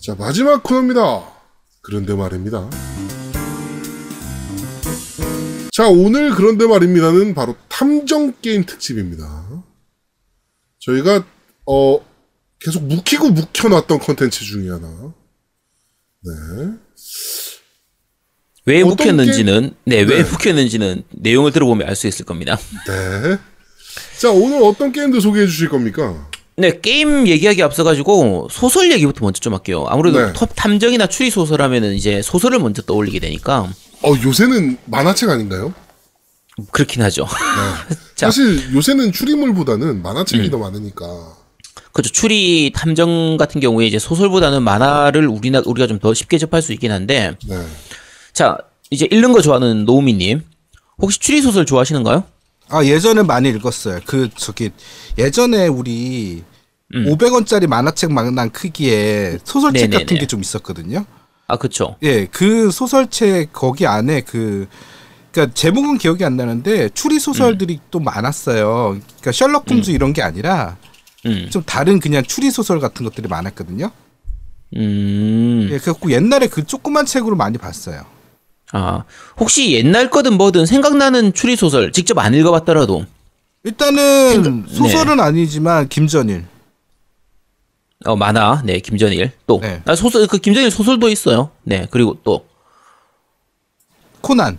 자, 마지막 코너입니다. 그런데 말입니다. 자, 오늘 그런데 말입니다는 바로 탐정 게임 특집입니다. 저희가, 어, 계속 묵히고 묵혀놨던 컨텐츠 중에 하나. 네. 왜 묵혔는지는 네, 왜 네. 묵혔는지는 내용을 들어보면 알 수 있을 겁니다. 네. 자, 오늘 어떤 게임들 소개해 주실 겁니까? 네, 게임 얘기하기 앞서가지고 소설 얘기부터 먼저 좀 할게요. 아무래도 네. 톱 탐정이나 추리 소설 하면은 이제 소설을 먼저 떠올리게 되니까 어, 요새는 만화책 아닌가요? 그렇긴 하죠. 자. 사실 요새는 추리물보다는 만화책이 음. 더 많으니까. 그렇죠. 추리 탐정 같은 경우에 이제 소설보다는 만화를 우리나 우리가 좀 더 쉽게 접할 수 있긴 한데 네. 자 이제 읽는 거 좋아하는 노우미 님 혹시 추리 소설 좋아하시는가요? 아 예전에 많이 읽었어요. 그 저기 예전에 우리 음. 500원짜리 만화책 만한 크기의 소설책 네네네. 같은 게 좀 있었거든요. 아 그렇죠. 예, 그 소설책 거기 안에 그 그러니까 제목은 기억이 안 나는데 추리 소설들이 음. 또 많았어요. 그러니까 셜록 홈즈 이런 게 아니라 음. 좀 다른 그냥 추리 소설 같은 것들이 많았거든요. 음. 예, 그래갖고 옛날에 그 조그만 책으로 많이 봤어요. 아 혹시 옛날 거든 뭐든 생각나는 추리 소설 직접 안 읽어봤더라도 일단은 생각- 소설은 네. 아니지만 김전일. 어 만화 네 김전일 또 네. 아, 소설 그 김전일 소설도 있어요. 네 그리고 또 코난.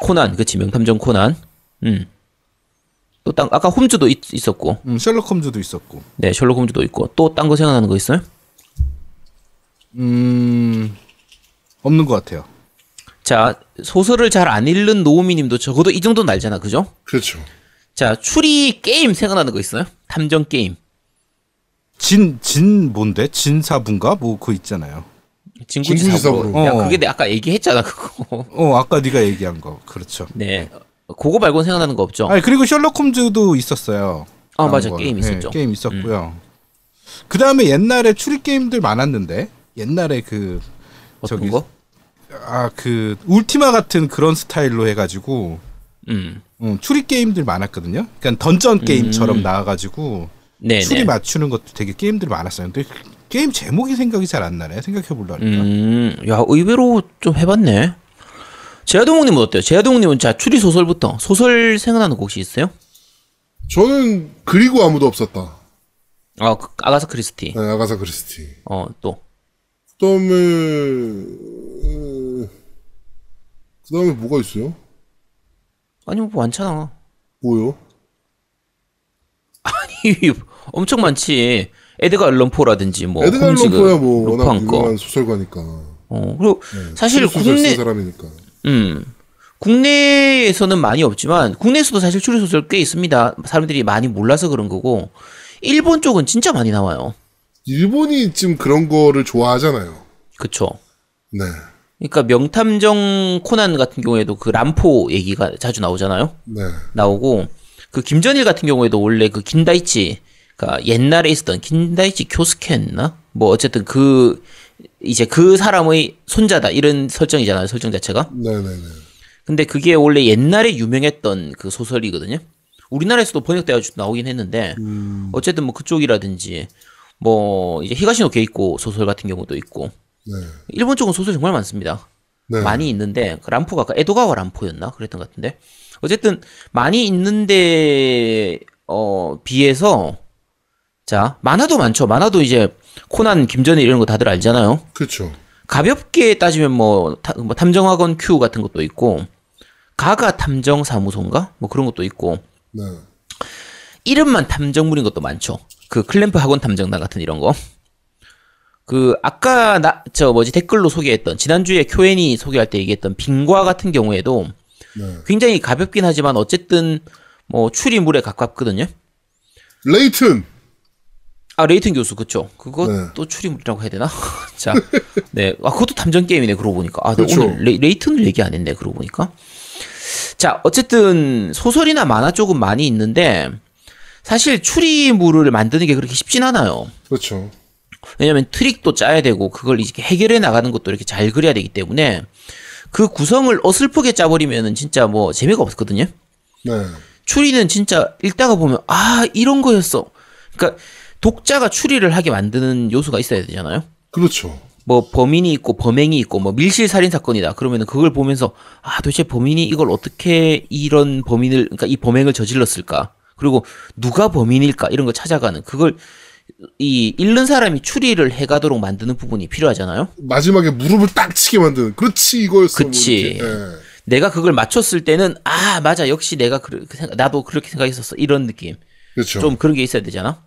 코난 그치 명탐정 코난 음또 땅 아까 홈즈도 있, 있었고 음, 셜록 홈즈도 있었고. 네 셜록 홈즈도 있고 또 딴 거 생각나는 거 있어요? 음, 없는 것 같아요. 자 소설을 잘 안 읽는 노우미 님도 적어도 이 정도는 알잖아 그죠? 그렇죠. 자 추리 게임 생각나는 거 있어요? 탐정 게임 진, 진 뭔데? 진사분가? 뭐 그거 있잖아요. 진구지 사부로. 야 어. 그게 내가 아까 얘기했잖아 그거 어, 아까 네가 얘기한 거. 그렇죠. 네 그거 말고는 생각나는 거 없죠? 아니, 그리고 셜록 홈즈도 있었어요. 아 맞아 거. 게임 네, 있었죠. 음. 게임 있었고요. 그 다음에 옛날에 추리 게임들 많았는데, 옛날에 그, 어떤 저기- 거? 아, 그, 울티마 같은 그런 스타일로 해가지고, 음 음, 추리 게임들 많았거든요. 그러니까 던전 게임처럼 나와가지고, 네네. 추리 맞추는 것도 되게 게임들이 많았어요. 근데 게임 제목이 생각이 잘 안 나네. 생각해 보려니까. 음, 야, 의외로 좀 해봤네. 제아동님은 어때요? 제아동님은 자, 추리 소설부터. 소설 생각나는 거 혹시 있어요? 저는 그리고 아무도 없었다. 아, 그, 아가사 크리스티. 네, 아가사 크리스티. 어, 또. 그다음에 음, 그다음에 뭐가 있어요? 아니, 뭐 많잖아. 뭐요? 아니, 엄청 많지. 에드가 앨런포라든지, 뭐. 에드가 홈즈 앨런 포야 뭐 워낙. 유명한 소설가니까. 어, 그리고 사실 추리 소설 국내, 쓴 사람이니까. 음, 국내에서는 많이 없지만, 국내에서도 사실 추리 소설 꽤 있습니다. 사람들이 많이 몰라서 그런 거고, 일본 쪽은 진짜 많이 나와요. 일본이 지금 그런 거를 좋아하잖아요. 그쵸. 네. 그러니까 명탐정 코난 같은 경우에도 그 람포 얘기가 자주 나오잖아요. 네. 나오고 그 김전일 같은 경우에도 원래 그 긴다이치 가 옛날에 있었던 긴다이치 교스케였나? 뭐 어쨌든 그 이제 그 사람의 손자다 이런 설정이잖아요. 설정 자체가. 네네네. 근데 그게 원래 옛날에 유명했던 그 소설이거든요. 우리나라에서도 번역돼가지고 나오긴 했는데 어쨌든 뭐 그쪽이라든지 뭐 이제 히가시노 게이코 소설 같은 경우도 있고 네. 일본 쪽은 소설 정말 많습니다. 네. 많이 있는데 그 람포가 아까 에도가와 람포였나 그랬던 것 같은데 어쨌든 많이 있는데 어 비해서 자 만화도 많죠 만화도 이제 코난 김전일 이런 거 다들 알잖아요 그렇죠. 가볍게 따지면 뭐, 타- 뭐 탐정학원 Q 같은 것도 있고 가가 탐정 사무소인가 뭐 그런 것도 있고 네. 이름만 탐정물인 것도 많죠. 그 클램프 학원 탐정단 같은 이런 거. 그 아까 나 저 뭐지 댓글로 소개했던 지난주에 큐엔이 소개할 때 얘기했던 빙과 같은 경우에도 네. 굉장히 가볍긴 하지만 어쨌든 뭐 추리물에 가깝거든요. 레이튼. 아 레이튼 교수 그쵸? 그것도 네. 추리물이라고 해야 되나? 자, 네, 아 그것도 탐정 게임이네 그러고 보니까 아나 그쵸. 오늘 레, 레이튼을 얘기 안 했네 그러고 보니까. 자, 어쨌든 소설이나 만화 쪽은 많이 있는데 사실 추리물을 만드는 게 그렇게 쉽진 않아요. 그렇죠. 왜냐면 트릭도 짜야 되고 그걸 이렇게 해결해 나가는 것도 이렇게 잘 그려야 되기 때문에 그 구성을 어설프게 짜버리면은 진짜 뭐 재미가 없거든요. 네. 추리는 진짜 읽다가 보면 아 이런 거였어. 그러니까 독자가 추리를 하게 만드는 요소가 있어야 되잖아요. 그렇죠. 뭐 범인이 있고 범행이 있고 뭐 밀실 살인 사건이다. 그러면은 그걸 보면서 아 도대체 범인이 이걸 어떻게 이런 범인을 그러니까 이 범행을 저질렀을까? 그리고 누가 범인일까? 이런 걸 찾아가는 그걸 이 잃는 사람이 추리를 해가도록 만드는 부분이 필요하잖아요. 마지막에 무릎을 딱 치게 만드는. 그렇지 이거였어. 뭐. 이렇게. 예. 내가 그걸 맞췄을 때는 아 맞아 역시 내가 그렇게 생각 나도 그렇게 생각했었어 이런 느낌. 그렇죠. 좀 그런 게 있어야 되잖아.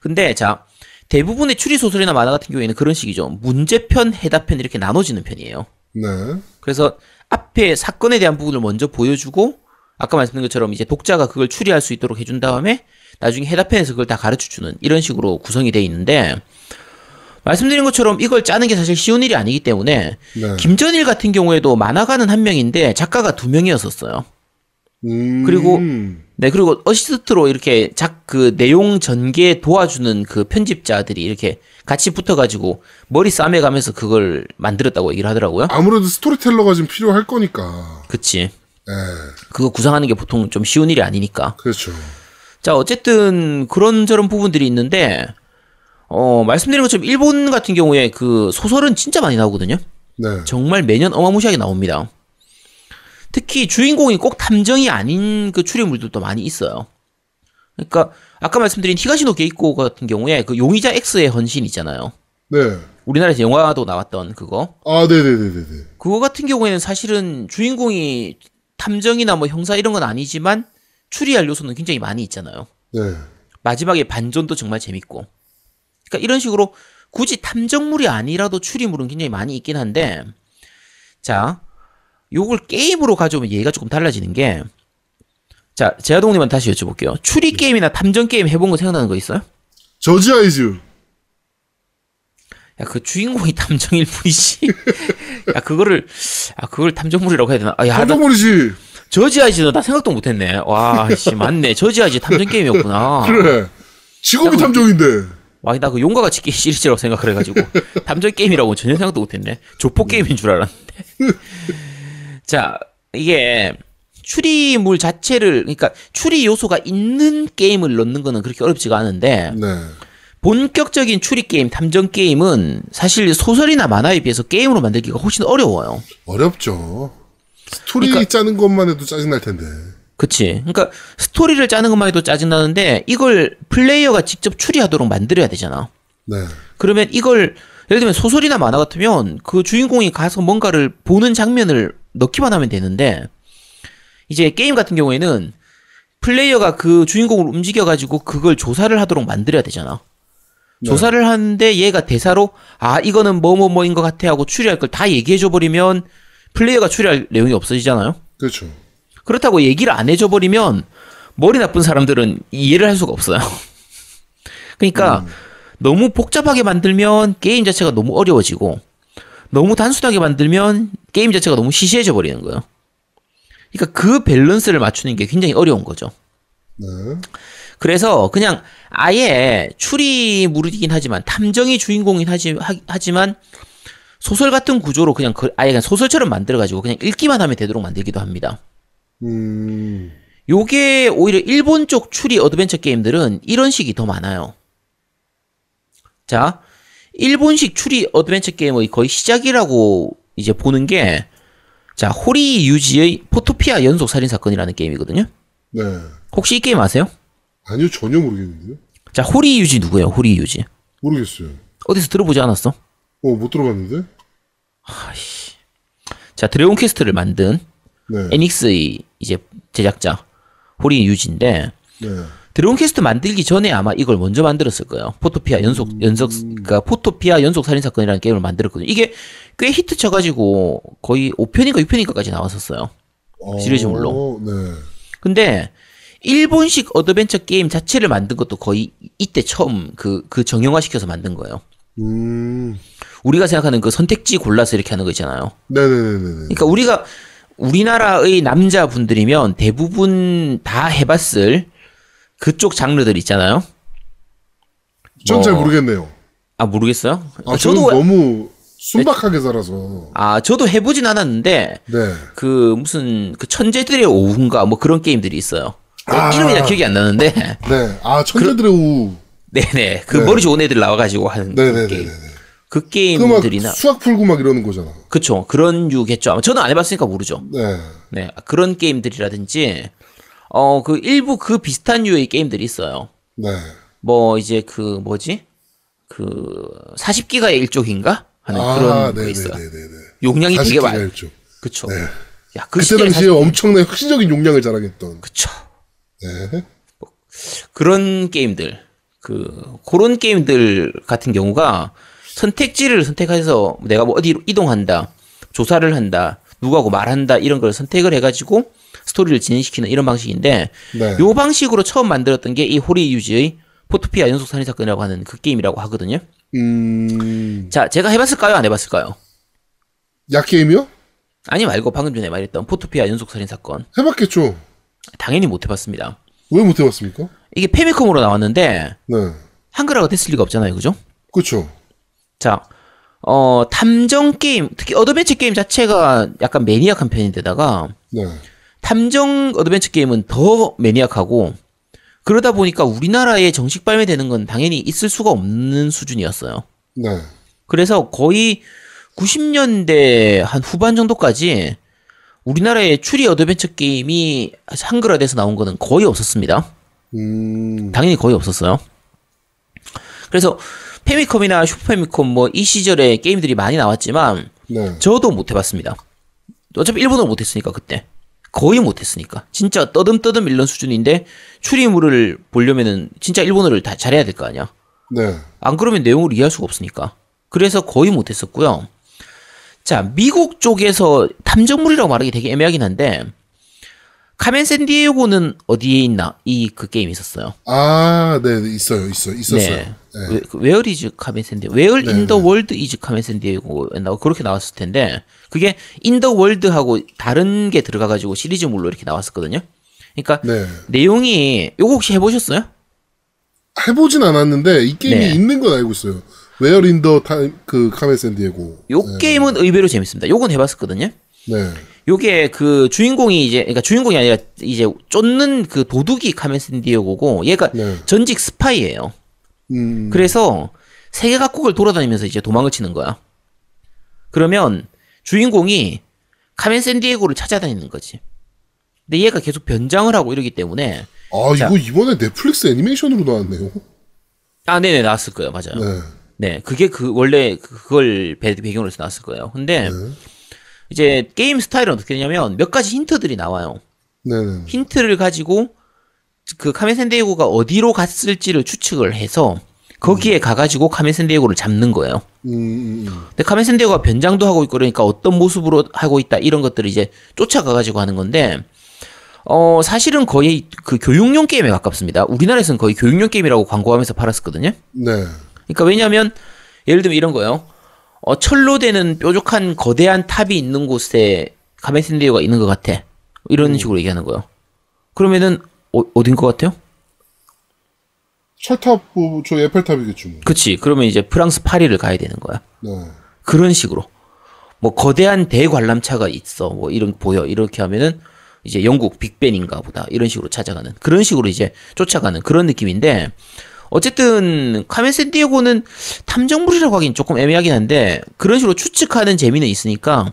근데 자 대부분의 추리 소설이나 만화 같은 경우에는 그런 식이죠. 문제편, 해답편 이렇게 나눠지는 편이에요. 네. 그래서 앞에 사건에 대한 부분을 먼저 보여주고 아까 말씀드린 것처럼 이제 독자가 그걸 추리할 수 있도록 해준 다음에 나중에 해답편에서 그걸 다 가르쳐 주는 이런 식으로 구성이 돼 있는데 말씀드린 것처럼 이걸 짜는 게 사실 쉬운 일이 아니기 때문에 네. 김전일 같은 경우에도 만화가는 한 명인데 작가가 두 명이었었어요. 음. 그리고 네, 그리고 어시스트로 이렇게 작 그 내용 전개 도와주는 그 편집자들이 이렇게 같이 붙어가지고 머리 싸매가면서 그걸 만들었다고 얘기를 하더라고요. 아무래도 스토리텔러가 좀 필요할 거니까. 그치. 예. 그거 구상하는 게 보통 좀 쉬운 일이 아니니까. 그렇죠. 자, 어쨌든 그런저런 부분들이 있는데, 어, 말씀드린 것처럼 일본 같은 경우에 그 소설은 진짜 많이 나오거든요. 네. 정말 매년 어마무시하게 나옵니다. 특히 주인공이 꼭 탐정이 아닌 그 추리물들도 많이 있어요. 그러니까 아까 말씀드린 히가시노 게이코 같은 경우에 그 용의자 X의 헌신 있잖아요. 네. 우리나라에서 영화도 나왔던 그거. 아, 네네네네네. 그거 같은 경우에는 사실은 주인공이 탐정이나 뭐 형사 이런 건 아니지만 추리할 요소는 굉장히 많이 있잖아요. 네. 마지막에 반전도 정말 재밌고. 그러니까 이런 식으로 굳이 탐정물이 아니라도 추리물은 굉장히 많이 있긴 한데, 자, 요걸 게임으로 가져오면 얘기가 조금 달라지는 게, 자, 제아동님한테 다시 여쭤볼게요. 추리 게임이나 탐정 게임 해본 거 생각나는 거 있어요? 저지 아이즈. 야, 그 주인공이 탐정일 뿐이지. 야, 그거를, 아, 그걸 탐정물이라고 해야 되나? 아, 야, 나 탐정물이지. 저지아이즈는 나 생각도 못 했네. 와, 씨, 맞네. 저지아이즈 탐정 게임이었구나. 그래. 직업이 탐정인데. 와, 나 그 용과 같이 게임 시리즈라고 생각을 해가지고 탐정 게임이라고 전혀 생각도 못했네. 조폭 게임인 줄 알았는데. 자, 이게 추리물 자체를 그러니까 추리 요소가 있는 게임을 넣는 거는 그렇게 어렵지가 않은데 네. 본격적인 추리 게임, 탐정 게임은 사실 소설이나 만화에 비해서 게임으로 만들기가 훨씬 어려워요. 어렵죠. 스토리 그러니까- 짜는 것만 해도 짜증 날 텐데. 그치. 그러니까 스토리를 짜는 것만 해도 짜증 나는데 이걸 플레이어가 직접 추리하도록 만들어야 되잖아. 네. 그러면 이걸 예를 들면 소설이나 만화 같으면 그 주인공이 가서 뭔가를 보는 장면을 넣기만 하면 되는데 이제 게임 같은 경우에는 플레이어가 그 주인공을 움직여 가지고 그걸 조사를 하도록 만들어야 되잖아. 네. 조사를 하는데 얘가 대사로 아 이거는 뭐뭐 뭐인 것 같아 하고 추리할 걸 다 얘기해 줘 버리면 플레이어가 추리할 내용이 없어지잖아요. 그렇죠. 그렇다고 얘기를 안 해줘 버리면 머리 나쁜 사람들은 이해를 할 수가 없어요. 그러니까 너무 복잡하게 만들면 게임 자체가 너무 어려워지고 너무 단순하게 만들면 게임 자체가 너무 시시해져 버리는 거예요. 그러니까 그 밸런스를 맞추는 게 굉장히 어려운 거죠. 네. 그래서 그냥 아예 추리물이긴 하지만 탐정이 주인공이긴 하지, 하, 하지 만 소설 같은 구조로 그냥 그- 아예 그냥 소설처럼 만들어 가지고 그냥 읽기만 하면 되도록 만들기도 합니다. 음. 요게 오히려 일본 쪽 추리 어드벤처 게임들은 이런 식이 더 많아요. 자, 일본식 추리 어드벤처 게임의 거의 시작이라고 이제 보는 게, 자, 호리 유지의 포토피아 연속 살인 사건이라는 게임이거든요. 네. 혹시 이 게임 아세요? 아니요, 전혀 모르겠는데요. 자, 호리 유지 누구예요? 호리 유지. 모르겠어요. 어디서 들어보지 않았어? 어, 못 들어봤는데? 자, 드래곤 퀘스트를 만든 네. 에닉스의 이제 제작자 호리 유지인데 네. 드래곤 퀘스트 만들기 전에 아마 이걸 먼저 만들었을 거예요. 포토피아 연속 연속 그러니까 포토피아 연속 살인 사건이라는 게임을 만들었거든요. 이게 꽤 히트 쳐 가지고 거의 5편인가 6편인가까지 나왔었어요. 어, 시리즈물로. 네. 근데 일본식 어드벤처 게임 자체를 만든 것도 거의 이때 처음 그 그 정형화 시켜서 만든 거예요. 음. 우리가 생각하는 그 선택지 골라서 이렇게 하는 거 있잖아요. 네네네네. 그러니까 우리가 우리나라의 남자분들이면 대부분 다 해봤을 그쪽 장르들 있잖아요. 전잘 뭐- 모르겠네요. 아 모르겠어요. 아, 저는 저도 너무 순박하게 살아서. 아 저도 해보진 않았는데 네. 그 무슨 그 천사들의 오후인가 뭐 그런 게임들이 있어요. 아. 이름이 잘 기억이 안 나는데 네. 아, 천재들의 오후. 네네 그 네. 머리 좋은 애들 나와가지고 하는 그 네네네네. 게임. 그그막 게임들이나 수학 풀고 막 이러는 거잖아. 그쵸 그런 유겠죠. 아마 저는 안 해봤으니까 모르죠. 네. 네 그런 게임들이라든지 어 그 일부 그 비슷한 유의 게임들이 있어요. 네. 뭐 이제 그 뭐지 그 40기가의 일족인가 하는 그런 거 있어요. 아, 네네네네. 용량이 되게 많. 40기가였죠. 그쵸. 네. 야, 그 그때 당시에 사실- 엄청나게 혁신적인 용량을 자랑했던. 그쵸. 네. 그런 게임들, 그, 그런 게임들 같은 경우가 선택지를 선택해서 내가 뭐 어디로 이동한다, 조사를 한다, 누구하고 말한다, 이런 걸 선택을 해가지고 스토리를 진행시키는 이런 방식인데, 네. 요 방식으로 처음 만들었던 게 이 호리 유즈의 포토피아 연속 살인 사건이라고 하는 그 게임이라고 하거든요. 음. 자, 제가 해봤을까요? 안 해봤을까요? 야 게임이요? 아니 말고 방금 전에 말했던 포토피아 연속 살인 사건. 해봤겠죠. 당연히 못 해봤습니다. 왜 못 해봤습니까? 이게 패미컴으로 나왔는데, 네. 한글화가 됐을 리가 없잖아요. 그죠? 그렇죠. 자, 어, 탐정 게임, 특히 어드벤처 게임 자체가 약간 maniac한 편인데다가, 네. 탐정 어드벤처 게임은 더 maniac하고, 그러다 보니까 우리나라에 정식 발매되는 건 당연히 있을 수가 없는 수준이었어요. 네. 그래서 거의 90년대 한 후반 정도까지 우리나라에 추리 어드벤처 게임이 한글화돼서 나온 거는 거의 없었습니다. 음. 당연히 거의 없었어요. 그래서 패미컴이나 슈퍼패미컴 뭐 이 시절에 게임들이 많이 나왔지만 네. 저도 못 해봤습니다. 어차피 일본어를 못했으니까 그때 거의 못했으니까 진짜 떠듬떠듬 읽는 수준인데 추리물을 보려면은 진짜 일본어를 다 잘해야 될 거 아니야. 네. 안 그러면 내용을 이해할 수가 없으니까. 그래서 거의 못했었고요. 자 미국 쪽에서 탐정물이라고 말하기 되게 애매하긴 한데 카멘 샌디에고는 어디에 있나 이 그 게임이 있었어요. 아, 네, 네, 있어요, 있어, 있었어요. 네. 네. whe- 그 where is Carmen Sandiego where 네, in the 네. world is Carmen Sandiego였나 그렇게 나왔을 텐데 그게 in the world하고 다른 게 들어가 가지고 시리즈물로 이렇게 나왔었거든요. 그러니까 네. 내용이 요거 혹시 해보셨어요? 해보진 않았는데 이 게임이 네. 있는 건 알고 있어요. where in the time 그 Carmen Sandiego. 요 게임은 의외로 재밌습니다. 요건 해봤었거든요. 네. 요게 그 주인공이 이제 그러니까 주인공이 아니라 이제 쫓는 그 도둑이 카멘 샌디에고고 얘가 네. 전직 스파이예요. 음. 그래서 세계 각국을 돌아다니면서 이제 도망을 치는 거야. 그러면 주인공이 카멘 샌디에고를 찾아다니는 거지. 근데 얘가 계속 변장을 하고 이러기 때문에 아, 자. 이거 이번에 넷플릭스 애니메이션으로 나왔네요. 아, 네네 나왔을 거예요, 맞아요. 네. 네, 그게 그 원래 그- 그걸 배, 배경으로 해서 나왔을 거예요. 근데 네. 이제 게임 스타일은 어떻게 되냐면 몇 가지 힌트들이 나와요. 네네. 힌트를 가지고 그 샌디에고가 어디로 갔을지를 추측을 해서 거기에 가가지고 카멘 샌디에고를 잡는 거예요. 음, 음, 음. 근데 샌디에고가 변장도 하고 있고 그러니까 어떤 모습으로 하고 있다 이런 것들을 이제 쫓아가가지고 하는 건데 어 사실은 거의 그 교육용 게임에 가깝습니다. 우리나라에서는 거의 교육용 게임이라고 광고하면서 팔았었거든요. 네. 그러니까 왜냐하면 예를 들면 이런 거요. 어, 철로 되는 뾰족한 거대한 탑이 있는 곳에 카멘 샌디에고가 있는 것 같아. 이런 식으로 얘기하는 거예요. 그러면은 어, 어딘 것 같아요? 철탑, 뭐, 저 에펠탑이겠죠, 뭐. 그치. 그러면 이제 프랑스 파리를 가야 되는 거야. 네. 그런 식으로. 뭐 거대한 대관람차가 있어. 뭐 이런 보여. 이렇게 하면은 이제 영국 빅벤인가 보다. 이런 식으로 찾아가는. 그런 식으로 이제 쫓아가는 그런 느낌인데 어쨌든 카멘 샌디에고는 탐정물이라고 하긴 조금 애매하긴 한데 그런 식으로 추측하는 재미는 있으니까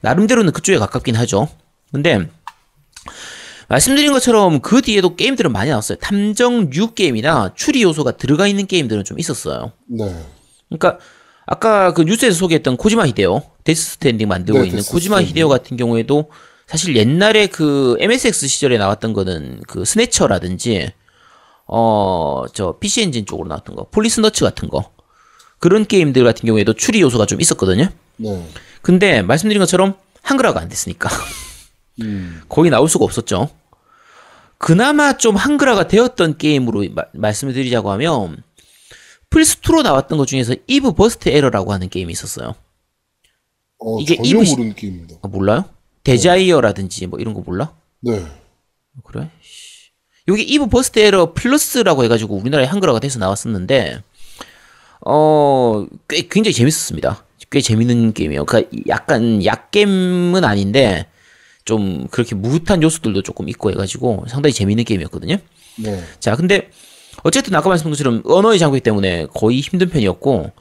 나름대로는 그쪽에 가깝긴 하죠. 근데 말씀드린 것처럼 그 뒤에도 게임들은 많이 나왔어요. 탐정 류 게임이나 추리 요소가 들어가 있는 게임들은 좀 있었어요. 네. 그러니까 아까 그 뉴스에서 소개했던 코지마 히데오 데스 스트랜딩 만들고 네, 있는 코지마 스트랜딩. 히데오 같은 경우에도 사실 옛날에 그 MSX 시절에 나왔던 거는 그 스내처라든지 어 저 PC 엔진 쪽으로 나왔던 거 폴리스너츠 같은 거 그런 게임들 같은 경우에도 추리 요소가 좀 있었거든요. 네. 근데 말씀드린 것처럼 한글화가 안 됐으니까 음. 거의 나올 수가 없었죠. 그나마 좀 한글화가 되었던 게임으로 마- 말씀을 드리자고 하면 플스2로 나왔던 것 중에서 EVE Burst Error라고 하는 게임이 있었어요. 어, 이게 전혀 이브시- 모르는 게임입니다. 아, 몰라요? Desire라든지 뭐 이런 거 몰라? 네. 그래? 씨. 여기 EVE Burst Error Plus라고 해가지고 우리나라에 한글화가 돼서 나왔었는데 어, 꽤 굉장히 재밌었습니다. 꽤 재밌는 게임이에요. 그러니까 약간 약겜은 아닌데 좀 그렇게 무흐한 요소들도 조금 있고 해가지고 상당히 재밌는 게임이었거든요. 네. 자, 근데 어쨌든 아까 말씀드린 것처럼 언어의 장벽 때문에 거의 힘든 편이었고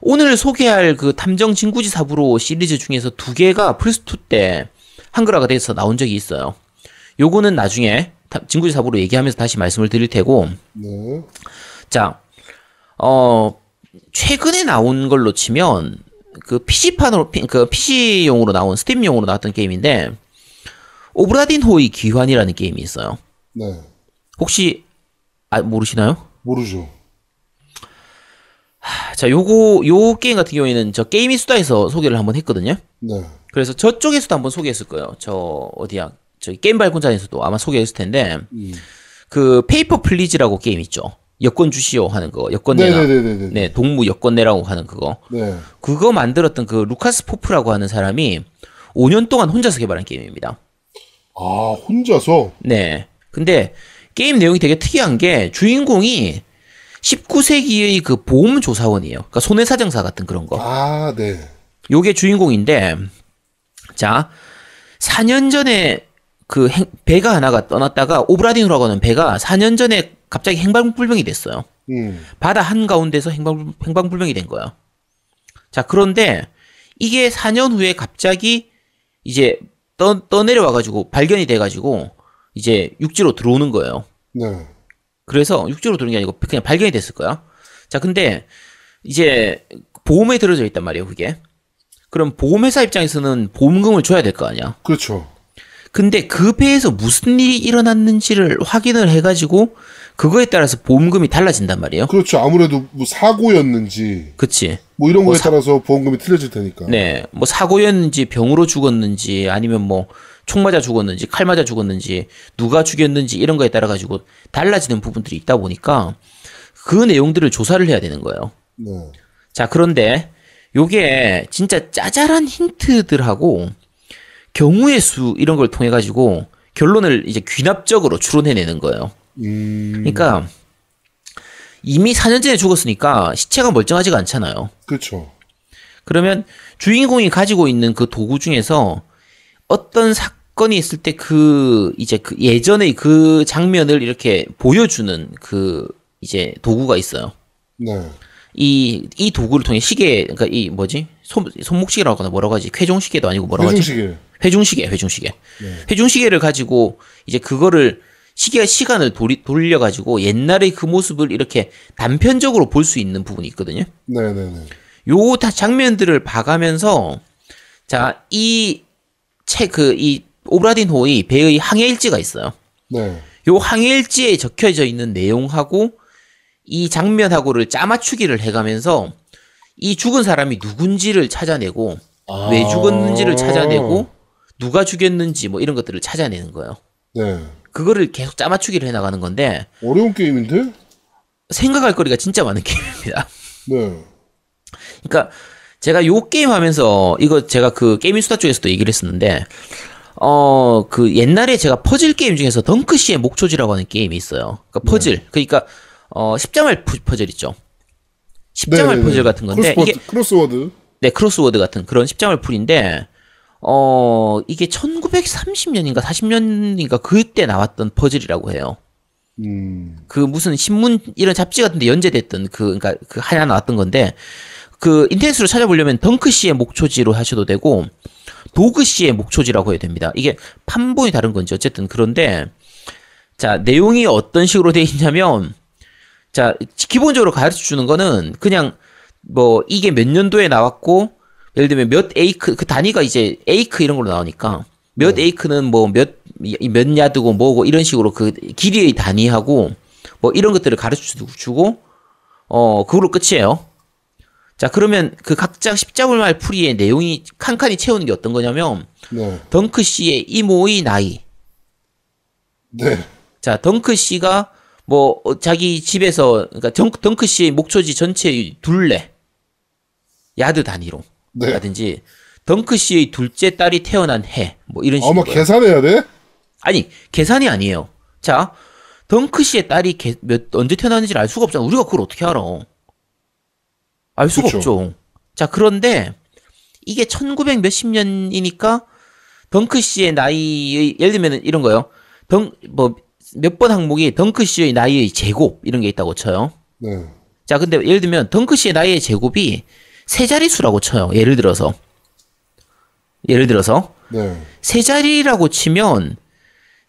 오늘 소개할 그 탐정 진구지 사부로 시리즈 중에서 두 개가 플스2 때 한글화가 돼서 나온 적이 있어요. 요거는 나중에 탐- 진구지 사부로 얘기하면서 다시 말씀을 드릴 테고, 네. 자, 어, 최근에 나온 걸로 치면, 그 PC판으로, 그 PC용으로 나온, 스팀용으로 나왔던 게임인데, 오브라딘 호의 귀환이라는 게임이 있어요. 네. 혹시, 아, 모르시나요? 모르죠. 자, 요거, 요 게임 같은 경우에는 저 게임이 수다에서 소개를 한번 했거든요. 네. 그래서 저쪽에서도 한번 소개했을 거예요. 저, 어디야. 저기 게임 발굴장에서도 아마 소개했을 텐데, 음. 그 Paper Please라고 게임 있죠. 여권 주시오 하는 거. 여권 내라. 네네네네네. 네, 동무 여권 내라고 하는 그거. 네. 그거 만들었던 그 루카스 포프라고 하는 사람이 5년 동안 혼자서 개발한 게임입니다. 아, 혼자서? 네. 근데 게임 내용이 되게 특이한 게 주인공이 19세기의 그 보험 조사원이에요. 그러니까 손해 사정사 같은 그런 거. 아, 네. 요게 주인공인데 자 4년 전에 그 행- 배가 하나가 떠났다가 오브라딘이라고 하는 배가 4년 전에 갑자기 행방불명이 됐어요. 음. 바다 한가운데서 행방, 행방불명이 된 거야. 자, 그런데 이게 4년 후에 갑자기 이제 떠, 떠내려와가지고 발견이 돼가지고 이제 육지로 들어오는 거예요. 네. 그래서 육지로 들어오는 게 아니고 그냥 발견이 됐을 거야. 자, 근데 이제 보험에 들어져 있단 말이에요, 그게. 그럼 보험회사 입장에서는 보험금을 줘야 될 거 아니야. 그렇죠. 근데 그 배에서 무슨 일이 일어났는지를 확인을 해가지고 그거에 따라서 보험금이 달라진단 말이에요. 그렇죠. 아무래도 뭐 사고였는지 그치? 뭐 이런 뭐 거에 사- 따라서 보험금이 틀려질 테니까. 네, 뭐 사고였는지 병으로 죽었는지 아니면 뭐 총 맞아 죽었는지 칼 맞아 죽었는지 누가 죽였는지 이런 거에 따라 가지고 달라지는 부분들이 있다 보니까 그 내용들을 조사를 해야 되는 거예요. 네. 자, 그런데 요게 진짜 짜잘한 힌트들하고 경우의 수 이런 걸 통해 가지고 결론을 이제 귀납적으로 추론해내는 거예요. 음. 그러니까 이미 4년 전에 죽었으니까 시체가 멀쩡하지가 않잖아요. 그렇죠. 그러면 주인공이 가지고 있는 그 도구 중에서 어떤 사건이 있을 때 그 이제 그 예전의 그 장면을 이렇게 보여주는 그 이제 도구가 있어요. 네. 이, 이 도구를 통해 시계, 그러니까 이 뭐지? 손, 손목시계라고 하나 뭐라고 하지? 쾌종시계도 아니고 뭐라고 하지? 회중시계. 회중시계, 회중시계. 네. 회중시계를 가지고 이제 그거를 시계가 시간을 돌이, 돌려가지고 옛날의 그 모습을 이렇게 단편적으로 볼 수 있는 부분이 있거든요. 네네 네. 요 다 장면들을 봐가면서 자, 이 책, 그, 이 오브라딘 호의 배의 항해 일지가 있어요. 네. 요 항해 일지에 적혀져 있는 내용하고 이 장면하고를 짜맞추기를 해가면서 이 죽은 사람이 누군지를 찾아내고 아. 왜 죽었는지를 찾아내고 누가 죽였는지 뭐 이런 것들을 찾아내는 거예요. 네. 그거를 계속 짜맞추기를 해 나가는 건데 어려운 게임인데? 생각할 거리가 진짜 많은 게임입니다. 네. 그러니까 제가 요 게임 하면서 이거 제가 그 게이밍 수다 쪽에서도 얘기를 했었는데 어 그 옛날에 제가 퍼즐 게임 중에서 덩크 씨의 목초지라고 하는 게임이 있어요. 그러니까 퍼즐 그러니까 어 십자말 푸- 퍼즐 있죠. 십자말 네네네. 퍼즐 같은 건데 crossword, 이게 crossword. 네 crossword 같은 그런 십자말 풀인데 어 이게 1930년인가 40년인가 그때 나왔던 퍼즐이라고 해요. 음. 그 무슨 신문 이런 잡지 같은데 연재됐던 그 그러니까 그 하나 나왔던 건데 그 인터넷으로 찾아보려면 덩크 씨의 목초지로 하셔도 되고 도그 씨의 목초지라고 해야 됩니다. 이게 판본이 다른 건지 어쨌든 그런데 자 내용이 어떤 식으로 돼 있냐면 자 기본적으로 가르쳐 주는 거는 그냥 뭐 이게 몇 년도에 나왔고 예를 들면 몇 에이크 그 단위가 이제 에이크 이런 걸로 나오니까 몇 에이크는 뭐몇몇 야드고 뭐고 이런 식으로 그 길이의 단위하고 뭐 이런 것들을 가르쳐 주- 주고 어 그걸로 끝이에요. 자 그러면 그 각자 십자불말 풀이의 내용이 칸칸이 채우는 게 어떤 거냐면 네. 덩크 씨의 이모의 나이 네. 자, 덩크 씨가 뭐 어, 자기 집에서 그러니까 덩, 덩크 씨의 목초지 전체의 둘레 야드 단위로 네. 라든지 덩크 씨의 둘째 딸이 태어난 해 뭐 이런 식으로 계산해야 돼? 아니 계산이 아니에요. 자, 덩크 씨의 딸이 개- 몇 언제 태어났는지를 알 수가 없잖아. 우리가 그걸 어떻게 알아? 알 수가 그쵸. 없죠. 자, 그런데 이게 1900 몇십 년이니까 덩크 씨의 나이의 예를 들면 이런 거요. 덩뭐 몇 번 항목이 덩크 씨의 나이의 제곱 이런 게 있다고 쳐요. 네. 자, 근데 예를 들면 덩크 씨의 나이의 제곱이 세 자릿수라고 쳐요. 예를 들어서. 예를 들어서 네. 세 자리라고 치면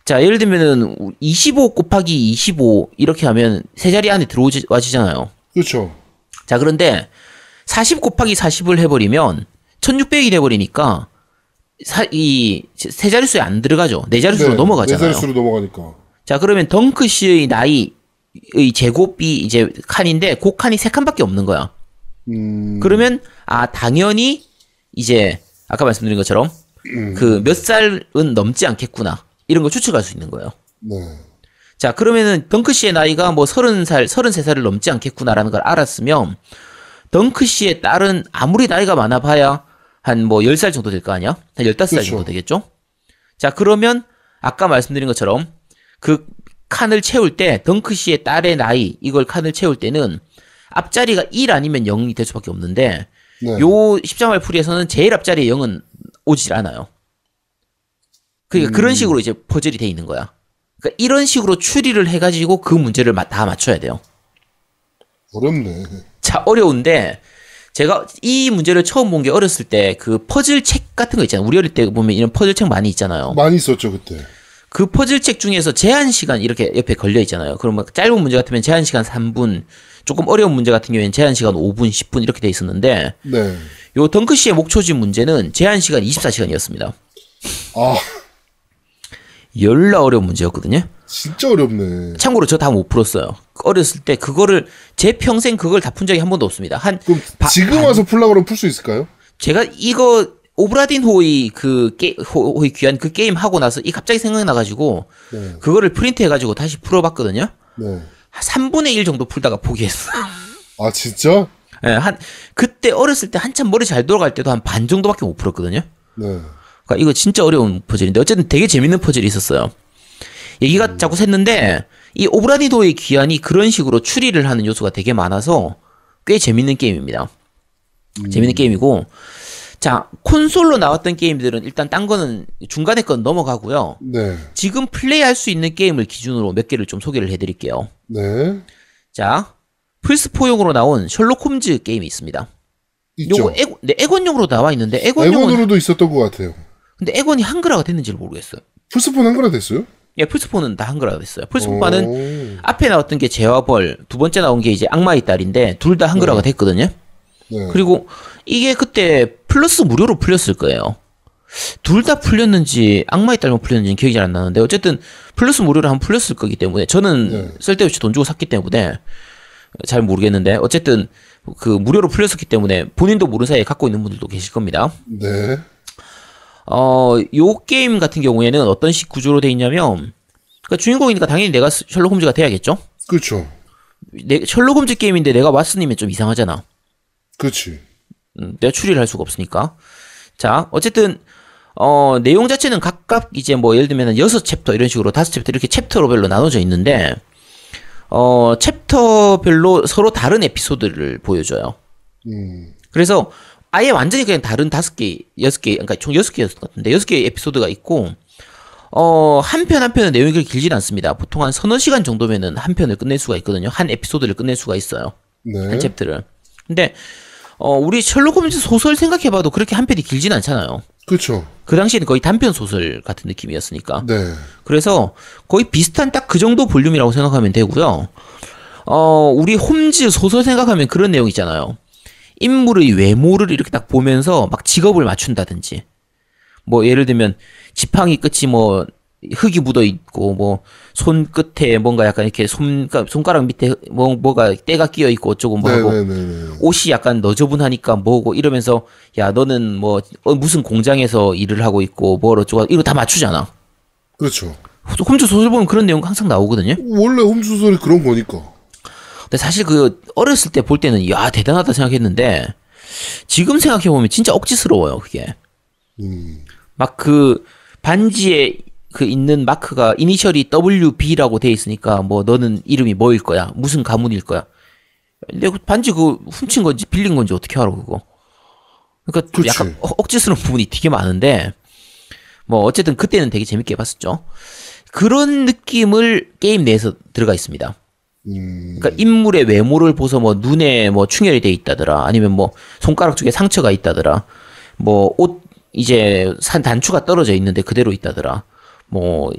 자 예를 들면은 25 곱하기 25 이렇게 하면 세 자리 안에 들어와지잖아요. 그렇죠. 자 그런데 40 곱하기 40을 해버리면 1600이 돼버리니까 이세 자릿수에 안 들어가죠. 네 자릿수로 네, 넘어가잖아요. 네 자릿수로 넘어가니까. 자 그러면 덩크 씨의 나이의 제곱이 이제 칸인데 그 칸이 세 칸밖에 없는 거야. 음. 그러면 아 당연히 이제 아까 말씀드린 것처럼 음. 그몇 살은 넘지 않겠구나 이런 걸 추측할 수 있는 거예요. 네. 자 그러면은 덩크 씨의 나이가 뭐 서른 살, 서른세 살을 넘지 않겠구나라는 걸 알았으면 덩크 씨의 딸은 아무리 나이가 많아봐야 한 뭐 열 살 정도 될 거 아니야? 한 열다섯 살 그렇죠. 정도 되겠죠? 자 그러면 아까 말씀드린 것처럼 그 칸을 채울 때 덩크 씨의 딸의 나이 이걸 칸을 채울 때는 앞자리가 1 아니면 0이 될 수밖에 없는데 네. 요 십자말 풀이에서는 제일 앞자리에 0은 오질 않아요. 그러니까 음. 그런 식으로 이제 퍼즐이 돼 있는 거야. 그러니까 이런 식으로 추리를 해가지고 그 문제를 마- 다 맞춰야 돼요. 어렵네. 자 어려운데 제가 이 문제를 처음 본 게 어렸을 때 그 퍼즐 책 같은 거 있잖아요. 우리 어릴 때 보면 이런 퍼즐 책 많이 있잖아요. 많이 있었죠 그때. 그 퍼즐 책 중에서 제한 시간 이렇게 옆에 걸려 있잖아요. 그러면 짧은 문제 같으면 제한 시간 3분, 조금 어려운 문제 같은 경우에는 제한 시간 5분, 10분 이렇게 돼 있었는데 네. 요 덩크 씨의 목초지 문제는 제한 시간 24시간이었습니다. 아 열나 어려운 문제였거든요. 진짜 어렵네. 참고로 저 다 못 풀었어요. 어렸을 때 그거를 제 평생 그걸 다 푼 적이 한 번도 없습니다. 한 바- 지금 반- 와서 풀라 그러면 풀수 있을까요? 제가 이거 오브라딘 호의 그 게, 호, 호의 귀환 그 게임 하고 나서 이 갑자기 생각나가지고 네. 그거를 프린트 해가지고 다시 풀어봤거든요. 네. 한 3분의 1 정도 풀다가 포기했어. 아 진짜? 예, 한 그때 어렸을 때 한참 머리 잘 돌아갈 때도 한 반 정도밖에 못 풀었거든요. 네. 그러니까 이거 진짜 어려운 퍼즐인데 어쨌든 되게 재밌는 퍼즐이 있었어요. 얘기가 자꾸 샜는데 이 오브라디도의 귀환이 그런 식으로 추리를 하는 요소가 되게 많아서 꽤 재밌는 게임입니다. 재밌는 게임이고 자 콘솔로 나왔던 게임들은 일단 딴 거는 중간에 건 넘어가고요. 네. 지금 플레이할 수 있는 게임을 기준으로 몇 개를 좀 소개를 해드릴게요. 네. 자 플스4용으로 나온 셜록 홈즈 게임이 있습니다. 있죠. 요거 에고, 네, 엑원용으로 나와 있는데 엑원용은 엑원으로도 있었던 것 같아요. 근데 엑원이 한글화가 됐는지를 모르겠어요. 플스4는 한글화 됐어요? 예, 플스4는 다 한글화가 됐어요. 플스4는 오. 앞에 나왔던 게 죄와 벌, 두 번째 나온 게 이제 악마의 딸인데 둘 다 한글화가 됐거든요. 네. 그리고 이게 그때 플러스 무료로 풀렸을 거예요. 둘 다 풀렸는지 악마의 딸만 풀렸는지 기억이 잘 안 나는데 어쨌든 플러스 무료로 한번 풀렸을 거기 때문에 저는 네. 쓸데없이 돈 주고 샀기 때문에 잘 모르겠는데 어쨌든 그 무료로 풀렸었기 때문에 본인도 모르는 사이에 갖고 있는 분들도 계실 겁니다. 네. 어, 요 게임 같은 경우에는 어떤 식 구조로 돼 있냐면, 그러니까 주인공이니까 당연히 내가 스- 셜록 홈즈가 돼야겠죠? 그렇죠. 내, 셜록 홈즈 게임인데 내가 왓슨이면 좀 이상하잖아. 그렇지. 음, 내가 추리를 할 수가 없으니까. 자, 어쨌든, 어, 내용 자체는 각각 이제 뭐 예를 들면 여섯 챕터 이런 식으로 다섯 챕터 이렇게 chapter로별로 나눠져 있는데, 어, chapter별로 서로 다른 에피소드를 보여줘요. 음. 그래서 아예 완전히 그냥 다른 다섯 개, 여섯 개, 그러니까 총 여섯 개였을 것 같은데 여섯 개의 에피소드가 있고 어, 한 편 한 편은 내용이 그렇게 길진 않습니다. 보통 한 서너 시간 정도면은 한 편을 끝낼 수가 있거든요. 한 에피소드를 끝낼 수가 있어요. 네. 한 챕터를. 근데 어, 우리 셜록 홈즈 소설 생각해봐도 그렇게 한 편이 길진 않잖아요. 그렇죠. 그 당시에는 거의 단편 소설 같은 느낌이었으니까. 네. 그래서 거의 비슷한 딱 그 정도 볼륨이라고 생각하면 되고요. 어, 우리 홈즈 소설 생각하면 그런 내용 있잖아요. 인물의 외모를 이렇게 딱 보면서 막 직업을 맞춘다든지. 뭐 예를 들면 지팡이 끝이 뭐 흙이 묻어 있고 뭐 손끝에 뭔가 약간 이렇게 손 손가락 밑에 뭐 뭐가 때가 끼어 있고 어쩌고 뭐 하고 네네네. 옷이 약간 너저분하니까 뭐고 이러면서 야 너는 뭐 어, 무슨 공장에서 일을 하고 있고 뭐 어쩌고 이거 다 맞추잖아. 그렇죠. 홈즈 소설 보면 그런 내용 항상 나오거든요. 원래 홈즈 소설이 그런 거니까. 근데 사실 그 어렸을 때 볼 때는 야 대단하다 생각했는데 지금 생각해 보면 진짜 억지스러워요 그게. 음. 막그 반지에 그 있는 마크가 이니셜이 WB라고 돼 있으니까 뭐 너는 이름이 뭐일 거야 무슨 가문일 거야. 근데 그 반지 그 훔친 건지 빌린 건지 어떻게 알아 그거. 그러니까 좀 그치. 약간 어- 억지스러운 부분이 되게 많은데 뭐 어쨌든 그때는 되게 재밌게 봤었죠. 그런 느낌을 게임 내에서 들어가 있습니다. 음, 그러니까 인물의 외모를 보서 뭐 눈에 뭐 충혈이 돼 있다더라 아니면 뭐 손가락 쪽에 상처가 있다더라 뭐 옷 이제 산 단추가 떨어져 있는데 그대로 있다더라 뭐옷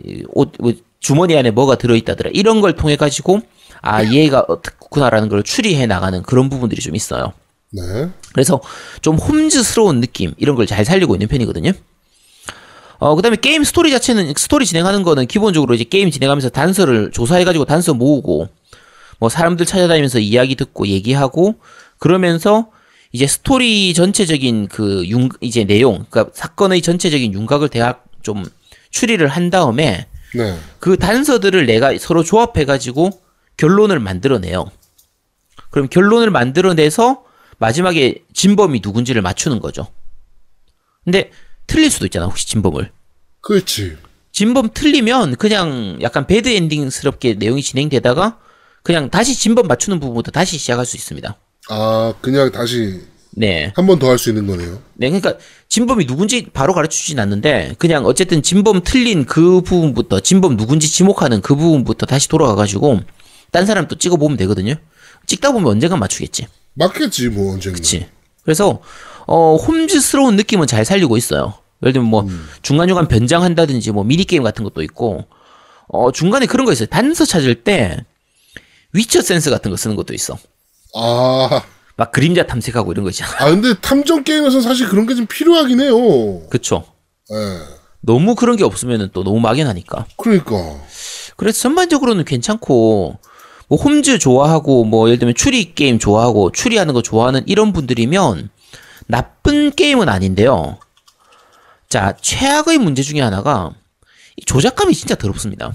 주머니 안에 뭐가 들어 있다더라 이런 걸 통해 가지고 아 얘가 어떻구나라는 걸 추리해 나가는 그런 부분들이 좀 있어요. 네. 그래서 좀 홈즈스러운 느낌 이런 걸 잘 살리고 있는 편이거든요. 어 그 다음에 게임 스토리 자체는 스토리 진행하는 거는 기본적으로 이제 게임 진행하면서 단서를 조사해가지고 단서 모으고 뭐 사람들 찾아다니면서 이야기 듣고 얘기하고 그러면서 이제 스토리 전체적인 그윤 이제 내용 그러니까 사건의 전체적인 윤곽을 대학 좀 추리를 한 다음에 네. 그 단서들을 내가 서로 조합해 가지고 결론을 만들어내요. 그럼 결론을 만들어내서 마지막에 진범이 누군지를 맞추는 거죠. 근데 틀릴 수도 있잖아, 혹시 진범을. 그렇지. 진범 틀리면 그냥 약간 배드 엔딩스럽게 내용이 진행되다가 그냥 다시 진범 맞추는 부분부터 다시 시작할 수 있습니다. 아, 그냥 다시 네. 한 번 더 할 수 있는 거네요. 네, 그러니까 진범이 누군지 바로 가르쳐 주진 않는데 그냥 어쨌든 진범 틀린 그 부분부터 진범 누군지 지목하는 그 부분부터 다시 돌아가 가지고 딴 사람 또 찍어 보면 되거든요. 찍다 보면 언젠가 맞추겠지. 맞겠지, 뭐, 언젠가. 그치. 그래서 어 홈즈스러운 느낌은 잘 살리고 있어요. 예를 들면 뭐 중간 중간 변장한다든지 뭐 미니 게임 같은 것도 있고 어 중간에 그런 거 있어요. 단서 찾을 때 위쳐 센스 같은 거 쓰는 것도 있어. 아, 막 그림자 탐색하고 이런 거 있잖아. 아, 근데 탐정 게임에서 사실 그런 게 좀 필요하긴 해요. 그쵸. 예. 너무 그런 게 없으면 또 너무 막연하니까. 그러니까. 그래서 전반적으로는 괜찮고 뭐 홈즈 좋아하고 뭐 예를 들면 추리 게임 좋아하고 추리하는 거 좋아하는 이런 분들이면 나쁜 게임은 아닌데요. 자 최악의 문제 중에 하나가 이 조작감이 진짜 더럽습니다.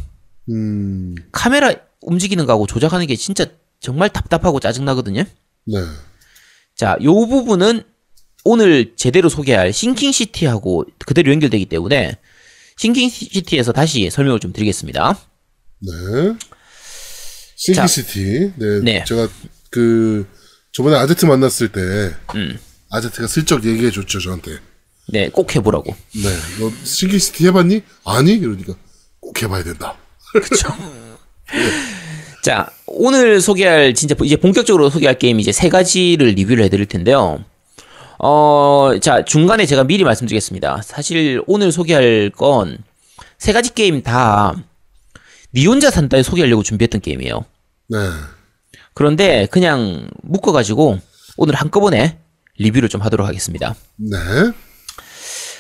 음, 카메라 움직이는 거하고 조작하는 게 진짜 정말 답답하고 짜증나거든요. 네. 자, 요 부분은 오늘 제대로 소개할 Sinking City하고 그대로 연결되기 때문에 Sinking City에서 다시 설명을 좀 드리겠습니다. 네. Sinking City. 네. 네. 제가 그 저번에 아제트 만났을 때 음. 아제트가 슬쩍 얘기해 줬죠 저한테. 네, 꼭 해보라고. 네. 너 Sinking City 해봤니? 아니? 이러니까 꼭 해봐야 된다. 자, 오늘 소개할 진짜 이제 본격적으로 소개할 게임 이제 세 가지를 리뷰를 해드릴 텐데요. 어, 자 중간에 제가 미리 말씀드리겠습니다. 사실 오늘 소개할 건 세 가지 게임 다 니 혼자 산다에 소개하려고 준비했던 게임이에요. 네. 그런데 그냥 묶어가지고 오늘 한꺼번에 리뷰를 좀 하도록 하겠습니다. 네.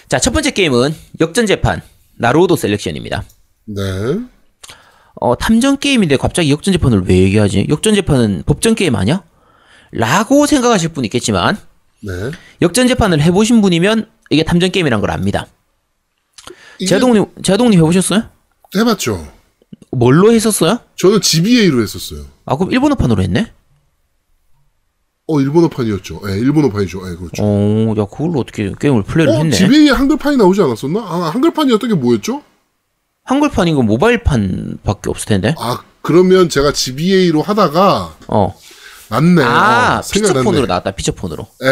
자, 첫 번째 게임은 역전 재판 나로도 셀렉션입니다. 네. 어, 탐정 게임인데 갑자기 역전재판을 왜 얘기하지? 역전재판은 법정 게임 아니야? 라고 생각하실 분 있겠지만 네. 역전재판을 해보신 분이면 이게 탐정 게임이란 걸 압니다. 제동님, 제동님 해보셨어요? 해봤죠. 뭘로 했었어요? 저는 GBA로 했었어요. 아, 그럼 일본어판으로 했네? 어, 일본어판이었죠. 예, 일본어판이죠. 예, 그렇죠. 어, 야, 그걸로 어떻게 게임을 플레이를 어, 했네? GBA 한글판이 나오지 않았었나? 아, 한글판이었던 게 뭐였죠? 한글판인 건 모바일판밖에 없을 텐데? 아, 그러면 제가 GBA로 하다가 어. 맞네. 아, 어. 피처폰으로 나왔다, 피처폰으로. 예.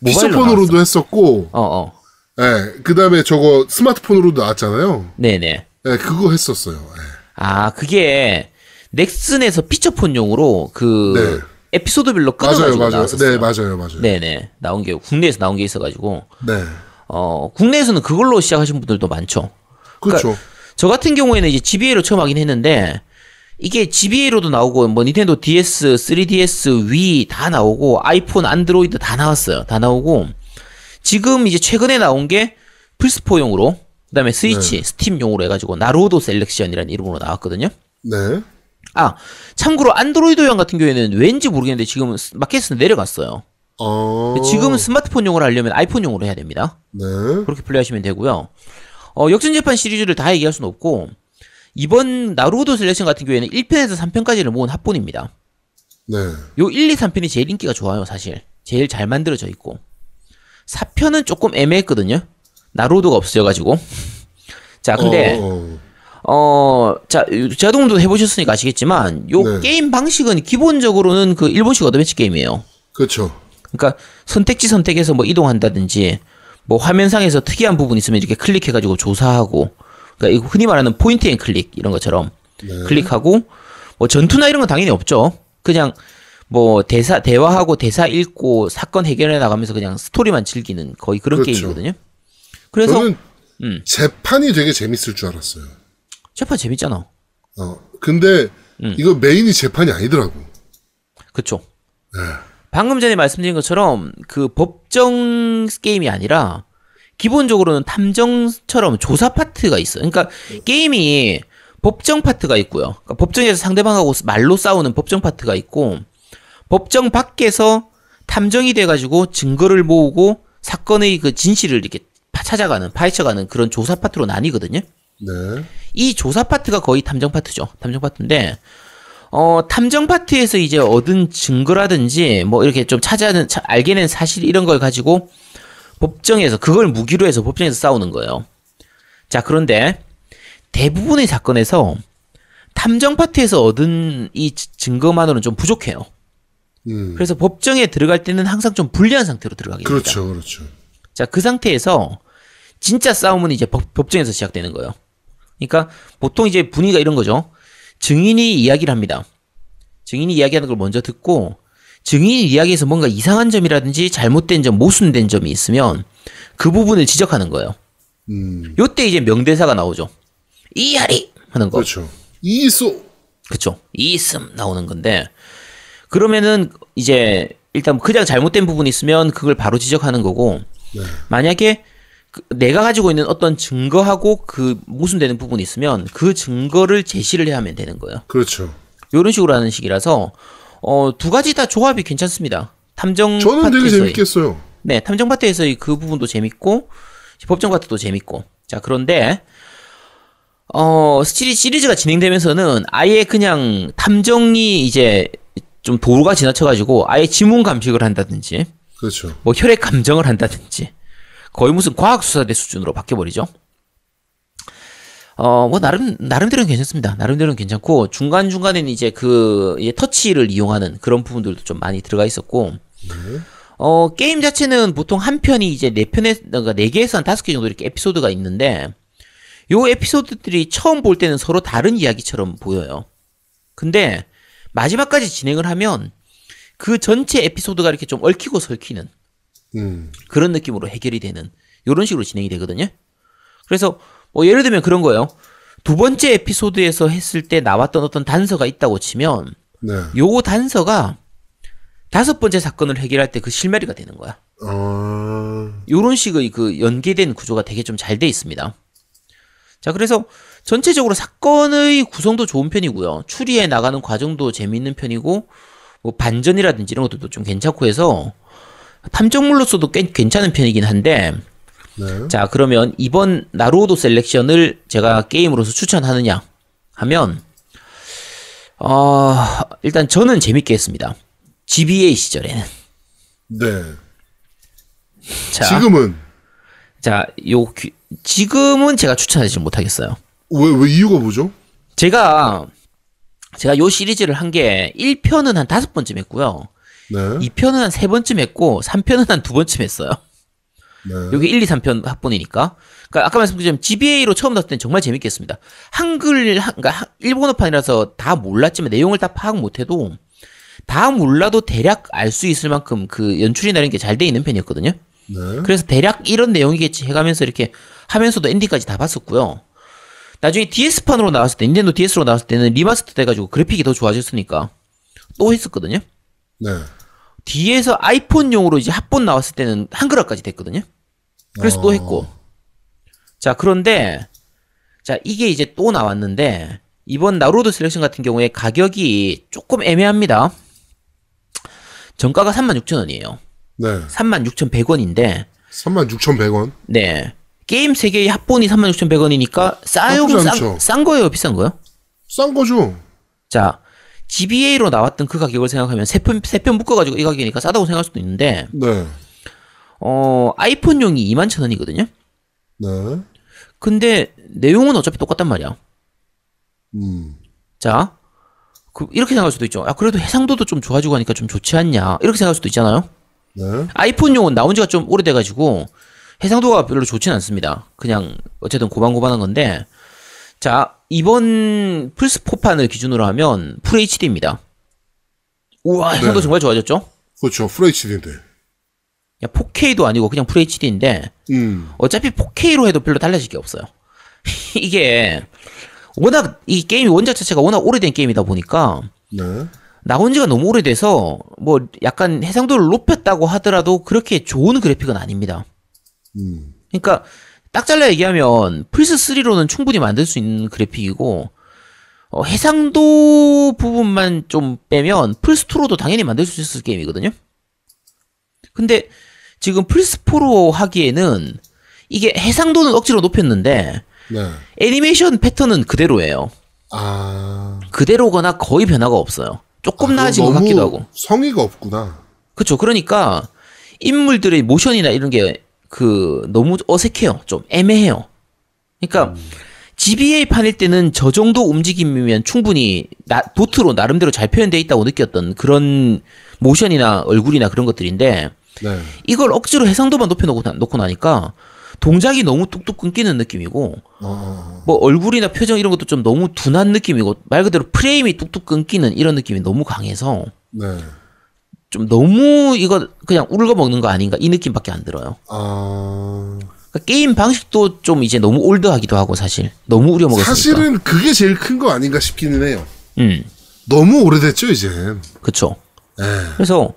모바일로 피처폰으로도 했었고, 어, 어. 예. 그 다음에 저거 스마트폰으로도 나왔잖아요. 네네. 예, 그거 했었어요. 예. 아, 그게 넥슨에서 피처폰용으로 그 에피소드별로 맞아요, 끊어가지고 맞아요. 나왔었어요. 네, 맞아요, 맞아요. 네네. 나온 게 국내에서 나온 게 있어가지고 네. 어 국내에서는 그걸로 시작하신 분들도 많죠. 그렇죠. 저 같은 경우에는 이제 GBA로 처음 하긴 했는데 이게 GBA로도 나오고 뭐 닌텐도 DS, 3DS, 위다 나오고 아이폰, 안드로이드 다 나왔어요. 다 나오고 지금 이제 최근에 나온 게 플스4용으로 그다음에 스위치, 스팀용으로 해가지고 나루호도 selection이라는 이름으로 나왔거든요. 네. 아 참고로 안드로이드용 같은 경우에는 왠지 모르겠는데 지금 마켓에서 내려갔어요. 어. 지금은 스마트폰용으로 하려면 아이폰용으로 해야 됩니다. 네. 그렇게 플레이하시면 되고요. 어, 역전재판 시리즈를 다 얘기할 수는 없고 이번 나루호도 selection 같은 경우에는 1편에서 3편까지를 모은 합본입니다. 네. 요 1, 2, 3편이 제일 인기가 좋아요, 사실. 제일 잘 만들어져 있고. 4편은 조금 애매했거든요. 나루호도가 없어져가지고. 자, 근데 어, 어, 자, 자동도 해보셨으니까 아시겠지만, 요 네. 게임 방식은 기본적으로는 그 일본식 어드벤처 게임이에요. 그렇죠. 그러니까 선택지 선택해서 뭐 이동한다든지, 뭐 화면상에서 특이한 부분 있으면 이렇게 클릭해가지고 조사하고, 그러니까 이거 흔히 말하는 point and click 이런 것처럼 네. 클릭하고, 뭐 전투나 이런 건 당연히 없죠. 그냥 뭐 대사 대화하고 대사 읽고 사건 해결해 나가면서 그냥 스토리만 즐기는 거의 그런 그렇죠. 게임이거든요. 그래서 저는 음. 재판이 되게 재밌을 줄 알았어요. 재판 재밌잖아. 어, 근데 음. 이거 메인이 재판이 아니더라고. 그쵸. 네. 방금 전에 말씀드린 것처럼 그 법정 게임이 아니라 기본적으로는 탐정처럼 조사 파트가 있어요. 그러니까 게임이 법정 파트가 있고요. 그러니까 법정에서 상대방하고 말로 싸우는 법정 파트가 있고 법정 밖에서 탐정이 돼가지고 증거를 모으고 사건의 그 진실을 이렇게 파- 찾아가는 파헤쳐가는 그런 조사 파트로 나뉘거든요. 네. 이 조사 파트가 거의 탐정 파트죠. 탐정 파트인데, 어, 탐정 파트에서 이제 얻은 증거라든지, 뭐, 이렇게 좀 찾아낸, 차- 알게낸 사실 이런 걸 가지고, 법정에서, 그걸 무기로 해서 법정에서 싸우는 거예요. 자, 그런데, 대부분의 사건에서, 탐정 파트에서 얻은 이 지- 증거만으로는 좀 부족해요. 음. 그래서 법정에 들어갈 때는 항상 좀 불리한 상태로 들어가게 됩니다. 그렇죠, 그렇죠. 자, 그 상태에서 진짜 싸움은 이제 법, 법정에서 시작되는 거예요. 그러니까 보통 이제 분위기가 이런 거죠. 증인이 이야기를 합니다. 증인이 이야기하는 걸 먼저 듣고 증인이 이야기에서 뭔가 이상한 점이라든지 잘못된 점, 모순된 점이 있으면 그 부분을 지적하는 거예요. 음. 요때 이제 명대사가 나오죠. 이하리 하는 거. 그렇죠. 이소 그쵸. 이있음 나오는 건데, 그러면은 이제 일단 그냥 잘못된 부분이 있으면 그걸 바로 지적하는 거고, 네. 만약에 그 내가 가지고 있는 어떤 증거하고 그 모순되는 부분이 있으면 그 증거를 제시를 해야 하면 되는 거예요. 그렇죠. 이런 식으로 하는 식이라서, 어, 두 가지 다 조합이 괜찮습니다. 탐정 저는 되게 재밌겠어요. 네, 탐정 파트에서의 그 부분도 재밌고 법정 파트도 재밌고. 자, 그런데 어, 시리, 시리즈가 진행되면서는 아예 그냥 탐정이 이제 좀 도루가 지나쳐가지고 아예 지문 감식을 한다든지 그렇죠. 뭐 혈액 감정을 한다든지 거의 무슨 과학 수사대 수준으로 바뀌어버리죠. 어, 뭐, 나름, 나름대로는 괜찮습니다. 나름대로는 괜찮고, 중간중간에는 이제 그, 이제 터치를 이용하는 그런 부분들도 좀 많이 들어가 있었고, 어, 게임 자체는 보통 한 편이 이제 네 편에, 그러니까 네 개에서 한 다섯 개 정도 이렇게 에피소드가 있는데, 요 에피소드들이 처음 볼 때는 서로 다른 이야기처럼 보여요. 근데, 마지막까지 진행을 하면, 그 전체 에피소드가 이렇게 좀 얽히고 설키는, 음. 그런 느낌으로 해결이 되는 이런 식으로 진행이 되거든요. 그래서 뭐 예를 들면 그런 거예요. 두 번째 에피소드에서 했을 때 나왔던 어떤 단서가 있다고 치면 네. 요 단서가 다섯 번째 사건을 해결할 때 그 실마리가 되는 거야. 아. 요런 식의 그 연계된 구조가 되게 좀 잘 돼 있습니다. 자, 그래서 전체적으로 사건의 구성도 좋은 편이고요. 추리해 나가는 과정도 재미있는 편이고, 뭐 반전이라든지 이런 것들도 좀 괜찮고 해서 탐정물로서도 꽤 괜찮은 편이긴 한데, 네. 자, 그러면 이번 나루오도 셀렉션을 제가 게임으로서 추천하느냐 하면, 어, 일단 저는 재밌게 했습니다. GBA 시절에는. 네. 자, 지금은 자, 요, 귀- 지금은 제가 추천하지 못하겠어요. 왜, 왜 이유가 뭐죠? 제가, 제가 요 시리즈를 한 게 1편은 한 다섯 번쯤 했고요. 네. 2편은 한 세 번쯤 했고, 3편은 한 두 번쯤 했어요. 네. 여기 1, 2, 3편 합본이니까. 그러니까 아까 말씀드린 GBA로 처음 나왔을 땐 정말 재밌게 했습니다. 한글, 한- 그러니까 하- 일본어판이라서 다 몰랐지만 내용을 다 파악 못해도 다 몰라도 대략 알 수 있을 만큼 그 연출이나 이런 게 잘 돼 있는 편이었거든요. 네. 그래서 대략 이런 내용이겠지 해가면서 이렇게 하면서도 엔딩까지 다 봤었고요. 나중에 DS판으로 나왔을 때, 닌텐도 DS로 나왔을 때는 remaster 돼가지고 그래픽이 더 좋아졌으니까 또 했었거든요. 네. 뒤에서 아이폰용으로 이제 합본 나왔을 때는 한글화까지 됐거든요. 그래서 또 어. 했고. 자, 그런데, 자, 이게 이제 또 나왔는데, 이번 나루호도 Selection 같은 경우에 가격이 조금 애매합니다. 정가가 36,000원이에요. 네. 36,100원인데, 36,100원. 네. 게임 3개의 합본이 36,100원이니까 싸요? 싼. 싼 거예요? 비싼 거예요? 싼 거죠? 자, GBA로 나왔던 그 가격을 생각하면 세 편, 세편 묶어가지고 이 가격이니까 싸다고 생각할 수도 있는데, 네. 어, 아이폰용이 21,000원이거든요? 네. 근데 내용은 어차피 똑같단 말이야. 음. 자, 그 이렇게 생각할 수도 있죠. 아, 그래도 해상도도 좀 좋아지고 하니까 좀 좋지 않냐. 이렇게 생각할 수도 있잖아요. 네. 아이폰용은 나온 지가 좀 오래돼가지고 해상도가 별로 좋진 않습니다. 그냥 어쨌든 고반고반한 건데 자, 이번 플스4판을 기준으로 하면 full HD입니다. 우와, 해상도 네. 정말 좋아졌죠? 그렇죠. FHD인데. 야, 4K도 아니고 그냥 full HD인데, 음. 어차피 4K로 해도 별로 달라질 게 없어요. 이게, 워낙, 이 게임이 원작 자체가 워낙 오래된 게임이다 보니까, 네. 나온 지가 너무 오래돼서, 뭐, 약간 해상도를 높였다고 하더라도 그렇게 좋은 그래픽은 아닙니다. 음. 그러니까, 딱 잘라 얘기하면, 플스3로는 충분히 만들 수 있는 그래픽이고, 어, 해상도 부분만 좀 빼면, 플스2로도 당연히 만들 수 있을 게임이거든요? 근데, 지금 플스4로 하기에는, 이게 해상도는 억지로 높였는데, 네. 애니메이션 패턴은 그대로예요. 아. 그대로거나 거의 변화가 없어요. 조금 아, 나아진 것 같기도 하고. 성의가 없구나. 그쵸. 그러니까 인물들의 모션이나 이런 게 그 너무 어색해요. 좀 애매해요. 그러니까 GBA 판일 때는 저 정도 움직임이면 충분히 나, 도트로 나름대로 잘 표현되어 있다고 느꼈던 그런 모션이나 얼굴이나 그런 것들인데 네. 이걸 억지로 해상도만 높여놓고 나- 놓고 나니까 동작이 너무 뚝뚝 끊기는 느낌이고 어. 뭐 얼굴이나 표정 이런 것도 좀 너무 둔한 느낌이고 말 그대로 프레임이 뚝뚝 끊기는 이런 느낌이 너무 강해서 네. 좀 너무 이거 그냥 울거 먹는 거 아닌가 이 느낌밖에 안 들어요. 아. 그러니까 게임 방식도 좀 이제 너무 올드하기도 하고 사실 너무 우려 먹었으니까. 사실은 그게 제일 큰 거 아닌가 싶기는 해요. 음, 너무 오래됐죠. 그쵸. 네. 그래서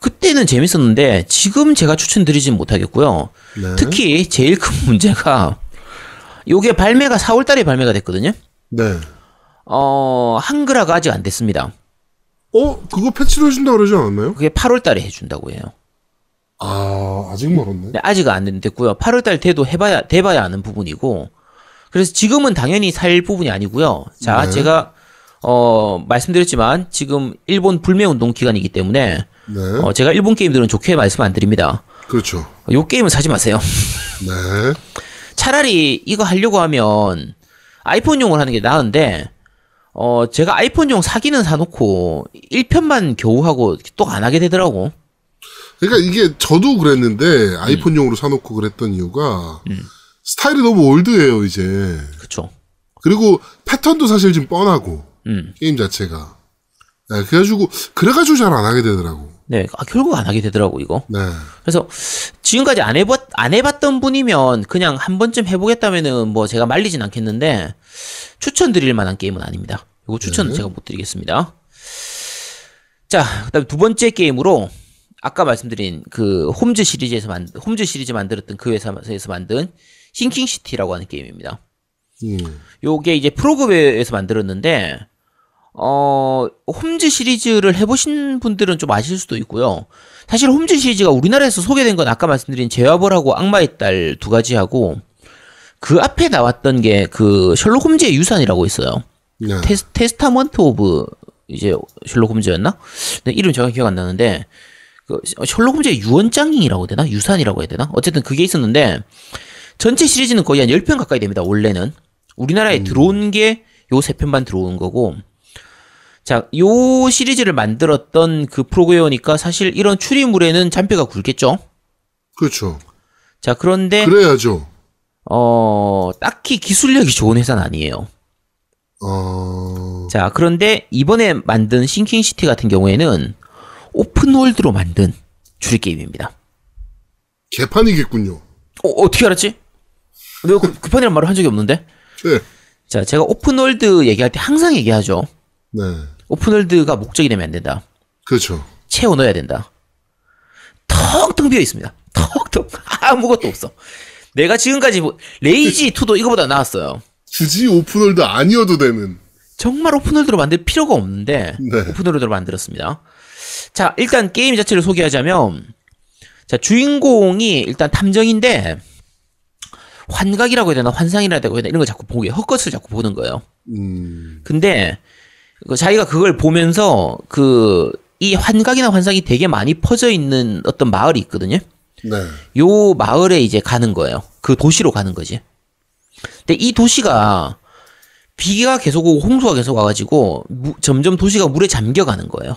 그때는 재밌었는데 지금 제가 추천드리진 못하겠고요. 네. 특히 제일 큰 문제가 요게 발매가 4월달에 발매가 됐거든요. 네. 어 한글화가 아직 안 됐습니다. 어, 그거 패치로 해준다 그러지 않았나요? 그게 8월달에 해준다고 해요. 아, 아직 멀었네. 네, 아직 안 됐고요. 8월달 돼도 해봐야 돼봐야 아는 부분이고. 그래서 지금은 당연히 살 부분이 아니고요. 자, 네. 제가 어 말씀드렸지만 지금 일본 불매 운동 기간이기 때문에 네. 어, 제가 일본 게임들은 좋게 말씀 안 드립니다. 그렇죠. 요 게임은 사지 마세요. 네. 차라리 이거 하려고 하면 아이폰용을 하는 게 나은데 어 제가 아이폰용 사기는 사놓고 1편만 겨우 하고 또 안 하게 되더라고. 그러니까 이게 저도 그랬는데 음. 아이폰용으로 사놓고 그랬던 이유가 스타일이 너무 올드해요 이제. 그쵸. 그리고 패턴도 사실 좀 뻔하고 음. 게임 자체가. 네, 그래가지고 그래가지고 잘 안 하게 되더라고. 네, 아, 결국 안 하게 되더라고 이거. 네. 그래서 지금까지 안 해봤 안 해봤던 분이면 그냥 한 번쯤 해보겠다면은 뭐 제가 말리진 않겠는데 추천드릴 만한 게임은 아닙니다. 이거 추천은 제가 못 드리겠습니다. 자, 그다음 두 번째 게임으로 아까 말씀드린 그 홈즈 시리즈에서 만 홈즈 시리즈 만들었던 그 회사에서 만든 Sinking City라고 하는 게임입니다. 음. 요게 이제 Frogwares에서 만들었는데 어 홈즈 시리즈를 해보신 분들은 좀 아실 수도 있고요. 사실 홈즈 시리즈가 우리나라에서 소개된 건 아까 말씀드린 죄와 벌하고 악마의 딸 두 가지하고 그 앞에 나왔던 게 그 셜록 홈즈의 유산이라고 있어요. 네. Tes, Testament of 이제 셜록 홈즈였나? 네, 이름 정확히 기억 안 나는데 그 셜록 홈즈의 유언장이라고 되나? 유산이라고 해야 되나? 어쨌든 그게 있었는데 전체 시리즈는 거의 한 10편 가까이 됩니다. 원래는. 우리나라에 들어온 게 요 세 편만 들어온 거고 자, 요 시리즈를 만들었던 그 Frogware니까 사실 이런 추리물에는 잔뼈가 굵겠죠? 그렇죠. 자, 그런데 그래야죠. 어, 딱히 기술력이 좋은 회사는 아니에요. 어. 자, 그런데 이번에 만든 Sinking City 같은 경우에는 open world로 만든 추리 게임입니다. 개판이겠군요. 어, 어떻게 알았지? 내가 그, 개판이란 말을 한 적이 없는데? 네. 자, 제가 open world 얘기할 때 항상 얘기하죠. 네. open world가 목적이 되면 안 된다. 그렇죠. 채워 넣어야 된다. 텅텅 비어 있습니다. 텅텅 아무것도 없어. 내가 지금까지 뭐, Rage 2도 이거보다 나았어요. 굳이 open world 아니어도 되는. 정말 open world로 만들 필요가 없는데 네. open world로 만들었습니다. 자, 일단 게임 자체를 소개하자면 자, 주인공이 일단 탐정인데 환각이라고 해야 되나 환상이라고 해야 되나 이런 걸 자꾸 보게 헛것을 자꾸 보는 거예요. 음. 근데 그 자기가 그걸 보면서 그 이 환각이나 환상이 되게 많이 퍼져 있는 어떤 마을이 있거든요. 네. 요 마을에 이제 가는 거예요. 그 도시로 가는 거지. 근데 이 도시가 비가 계속 오고 홍수가 계속 와가지고 무- 점점 도시가 물에 잠겨가는 거예요.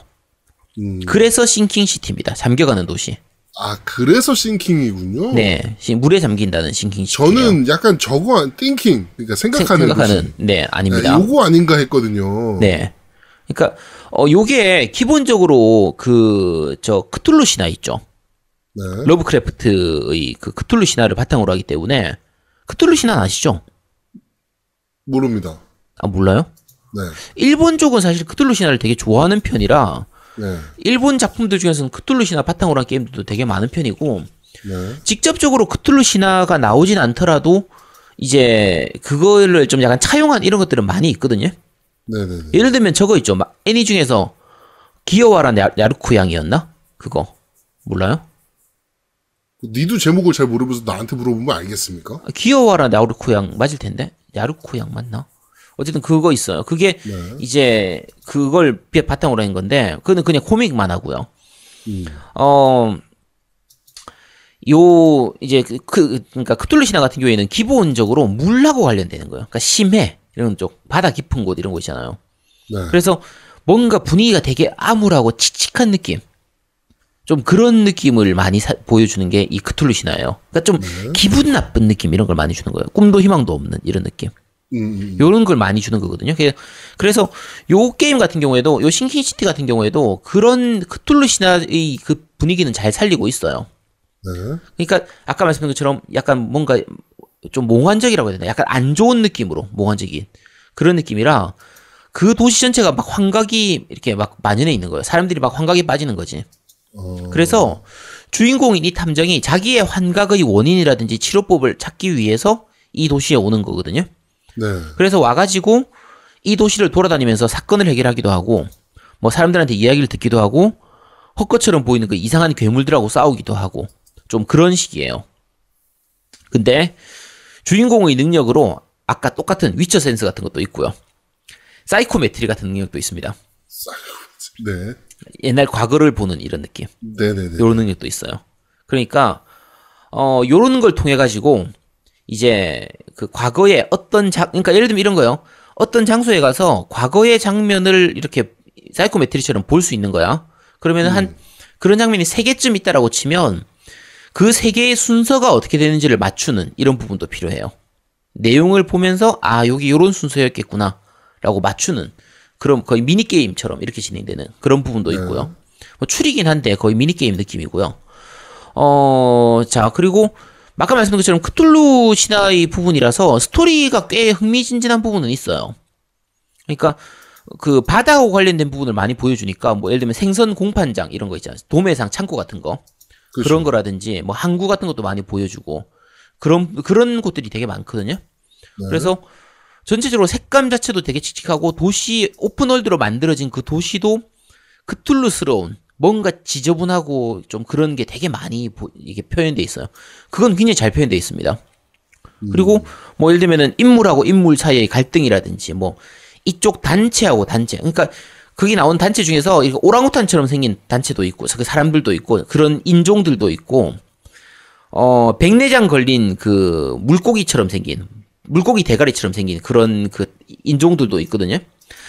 음. 그래서 Sinking City입니다. 잠겨가는 도시. 아 그래서 sinking이군요. 네, 시- 물에 잠긴다는 Sinking City예요. 저는 약간 저거 안- thinking 그러니까 생각하는 생각하는. 네 네, 아닙니다. 요거 아닌가 했거든요. 네. 그러니까 어 요게 기본적으로 그 저 크툴루 신화 있죠. 네. 러브크래프트의 그 크툴루 신화를 바탕으로 하기 때문에 크툴루 신화 아시죠? 모릅니다. 아 몰라요? 네. 일본 쪽은 사실 크툴루 신화를 되게 좋아하는 편이라 네. 일본 작품들 중에서는 크툴루 신화 바탕으로 한 게임들도 되게 많은 편이고 네. 직접적으로 크툴루 신화가 나오진 않더라도 이제 그거를 좀 약간 차용한 이런 것들은 많이 있거든요. 네. 네. 네. 예를 들면 저거 있죠. 막 애니 중에서 기어와라 야- 야루쿠 양이었나? 그거 몰라요? 니도 제목을 잘 모르면서 나한테 물어보면 알겠습니까? 기어와라 야루쿠 양 맞을 텐데 야루쿠 양 맞나? 어쨌든 그거 있어요. 그게 네. 이제 그걸 비- 바탕으로 한 건데 그거는 그냥 코믹만 하고요. 음. 어, 요, 이제, 그, 그, 그러니까 크툴루 신화 같은 경우에는 기본적으로 물하고 관련되는 거예요. 그러니까 심해. 이런 쪽, 바다 깊은 곳 이런 거 있잖아요. 네. 그래서 뭔가 분위기가 되게 암울하고 칙칙한 느낌. 좀 그런 느낌을 많이 사- 보여주는 게 이 크툴루 신화예요. 그러니까 좀 기분 나쁜 느낌 이런 걸 많이 주는 거예요. 꿈도 희망도 없는 이런 느낌. 음, 음. 요런 걸 많이 주는 거거든요. 그래- 그래서 요 게임 같은 경우에도 요 Sinking City 같은 경우에도 그런 크툴루 신화의 그 분위기는 잘 살리고 있어요. 네. 그러니까 아까 말씀드린 것처럼 약간 뭔가 좀 몽환적이라고 해야 되나? 약간 안 좋은 느낌으로 몽환적인 그런 느낌이라 그 도시 전체가 막 환각이 이렇게 막 만연해 있는 거예요. 사람들이 막 환각에 빠지는 거지. 어, 그래서 주인공인 이 탐정이 자기의 환각의 원인이라든지 치료법을 찾기 위해서 이 도시에 오는 거거든요. 네. 그래서 와가지고 이 도시를 돌아다니면서 사건을 해결하기도 하고 뭐 사람들한테 이야기를 듣기도 하고 헛것처럼 보이는 그 이상한 괴물들하고 싸우기도 하고 좀 그런 식이에요. 근데 주인공의 능력으로 아까 똑같은 Witcher sense 같은 것도 있고요. psychometry 같은 능력도 있습니다. 네. 옛날 과거를 보는 이런 느낌. 네, 네, 네. 요런 능력도 있어요. 그러니까 어 요런 걸 통해 가지고 이제 그 과거에 어떤 장 그러니까 예를 들면 이런 거요. 어떤 장소에 가서 과거의 장면을 이렇게 사이코메트리처럼 볼 수 있는 거야. 그러면 한 그런 장면이 세 개쯤 있다라고 치면 그 세 개의 순서가 어떻게 되는지를 맞추는 이런 부분도 필요해요. 내용을 보면서 아 여기 요런 순서였겠구나 라고 맞추는 그럼 거의 미니 게임처럼 이렇게 진행되는 그런 부분도 있고요. 뭐 추리긴 한데 거의 미니 게임 느낌이고요. 어, 자 그리고 아까 말씀드린 것처럼 크툴루 신화의 부분이라서 스토리가 꽤 흥미진진한 부분은 있어요. 그러니까 그 바다하고 관련된 부분을 많이 보여주니까 뭐 예를 들면 생선 공판장 이런 거 있잖아요. 도매상 창고 같은 거 그렇죠. 그런 거라든지 뭐 항구 같은 것도 많이 보여주고 그런 그런 곳들이 되게 많거든요. 네. 그래서 전체적으로 색감 자체도 되게 칙칙하고 도시 오픈월드로 만들어진 그 도시도 크툴루스러운 뭔가 지저분하고 좀 그런 게 되게 많이 보- 이게 표현돼 있어요. 그건 굉장히 잘 표현돼 있습니다. 그리고 뭐 예를 들면은 인물하고 인물 사이의 갈등이라든지 뭐 이쪽 단체하고 단체 그러니까 거기 나온 단체 중에서 오랑우탄처럼 생긴 단체도 있고 그 사람들도 있고 그런 인종들도 있고 어 백내장 걸린 그 물고기처럼 생긴 물고기 대가리처럼 생긴 그런 그 인종들도 있거든요.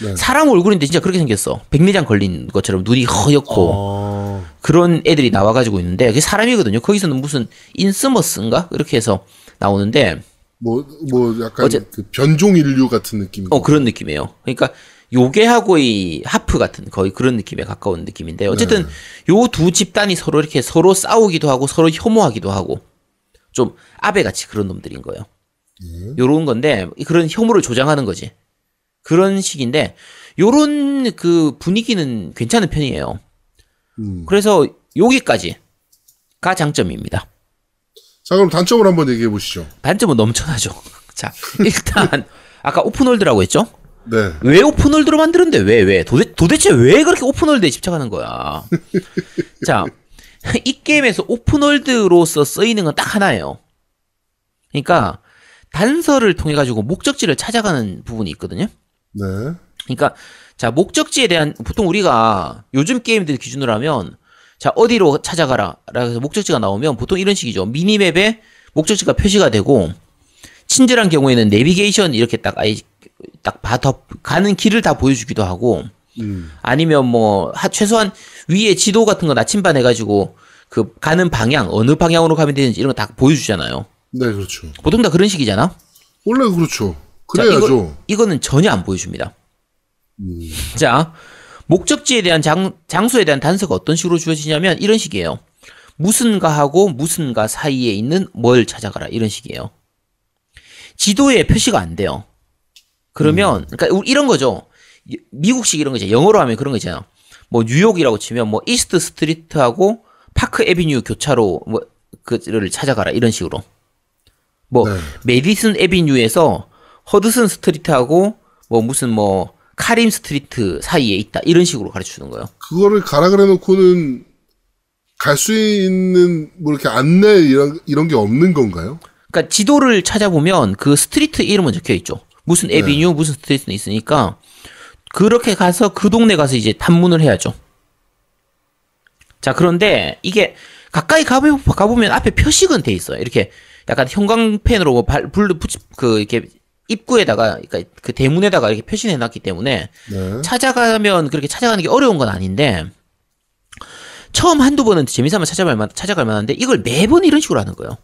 네. 사람 얼굴인데 진짜 그렇게 생겼어. 백내장 걸린 것처럼 눈이 허옇고 어, 그런 애들이 나와가지고 있는데 그게 사람이거든요. 거기서는 무슨 인스머스인가 이렇게 해서 나오는데 뭐, 뭐, 약간 어제- 그 변종 인류 같은 느낌. 어 그런 느낌이에요. 그러니까 요괴하고의 하프 같은 거의 그런 느낌에 가까운 느낌인데 어쨌든 요두 집단이 서로 이렇게 서로 싸우기도 하고 서로 혐오하기도 하고 좀 아베 같이 그런 놈들인 거예요. 요런 건데 그런 혐오를 조장하는 거지. 그런 식인데 요런 그 분위기는 괜찮은 편이에요. 음. 그래서 여기까지가 장점입니다. 자, 그럼 단점을 한번 얘기해 보시죠. 단점은 넘쳐나죠. 자, 일단 아까 오픈월드라고 했죠? 네. 왜 오픈월드로 만들었는데 왜 왜? 도대, 도대체 왜 그렇게 오픈월드에 집착하는 거야? 자, 이 게임에서 오픈월드로서 쓰이는 건 딱 하나예요. 그러니까 단서를 통해 가지고 목적지를 찾아가는 부분이 있거든요. 네. 그러니까 자 목적지에 대한 보통 우리가 요즘 게임들 기준으로 하면 자 어디로 찾아가라 라고 목적지가 나오면 보통 이런 식이죠 미니맵에 목적지가 표시가 되고 친절한 경우에는 내비게이션 이렇게 딱 아예 딱 봐더 가는 길을 다 보여주기도 하고 음. 아니면 뭐 하- 최소한 위에 지도 같은 거 나침반 해가지고 그 가는 방향 어느 방향으로 가면 되는지 이런 거 다 보여주잖아요. 네, 그렇죠. 보통 다 그런 식이잖아. 원래 그렇죠. 자, 그래야죠. 이거, 이거 는 전혀 안 보여줍니다. 자, 목적지에 대한 장, 장소에 대한 단서가 어떤 식으로 주어지냐면 이런 식이에요. 무슨가하고 무슨가 사이에 있는 뭘 찾아가라 이런 식이에요. 지도에 표시가 안 돼요. 그러면 그러니까 우리 이런 거죠. 이- 미국식 이런 거죠. 영어로 하면 그런 거 있잖아요. 뭐 뉴욕이라고 치면 뭐 East Street하고 Park Avenue 교차로 뭐 그를 찾아가라 이런 식으로. 뭐 네. Madison Avenue에서 Hudson Street하고 뭐 무슨 뭐 카림 Street 사이에 있다 이런 식으로 가르쳐 주는 거예요. 그거를 가라 그래 놓고는 갈 수 있는 뭐 이렇게 안내 이런 이런 게 없는 건가요? 그러니까 지도를 찾아보면 그 street 이름은 적혀 있죠. 무슨 avenue 무슨 street는 있으니까 그렇게 가서 그 동네 가서 이제 탐문을 해야죠. 자 그런데 이게 가까이 가보, 가보면 앞에 표식은 돼 있어요. 이렇게 약간 형광펜으로 뭐 발, 불 붙이 그 이렇게 입구에다가 그러니까 그 대문에다가 이렇게 표시해 놨기 때문에 네. 찾아가면 그렇게 찾아가는 게 어려운 건 아닌데 처음 한두 번은 재미삼아 찾아갈 만 찾아갈 만한데 이걸 매번 이런 식으로 하는 거예요.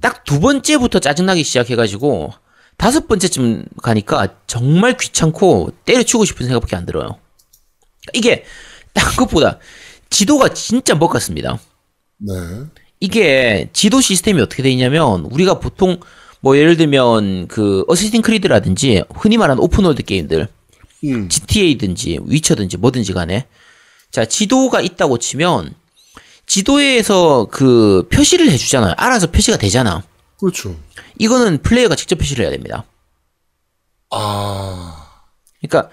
딱 두 번째부터 짜증나기 시작해가지고 다섯 번째쯤 가니까 정말 귀찮고 때려치고 싶은 생각밖에 안 들어요. 이게 딴 것보다 지도가 진짜 뭣 같습니다. 네. 이게 지도 시스템이 어떻게 돼 있냐면 우리가 보통 뭐 예를 들면 그 Assassin's Creed라든지 흔히 말하는 open world 게임들 음. GTA든지 위쳐든지 뭐든지 간에 자 지도가 있다고 치면 지도에서 그 표시를 해주잖아요. 알아서 표시가 되잖아. 그렇죠. 이거는 플레이어가 직접 표시를 해야 됩니다. 아. 그러니까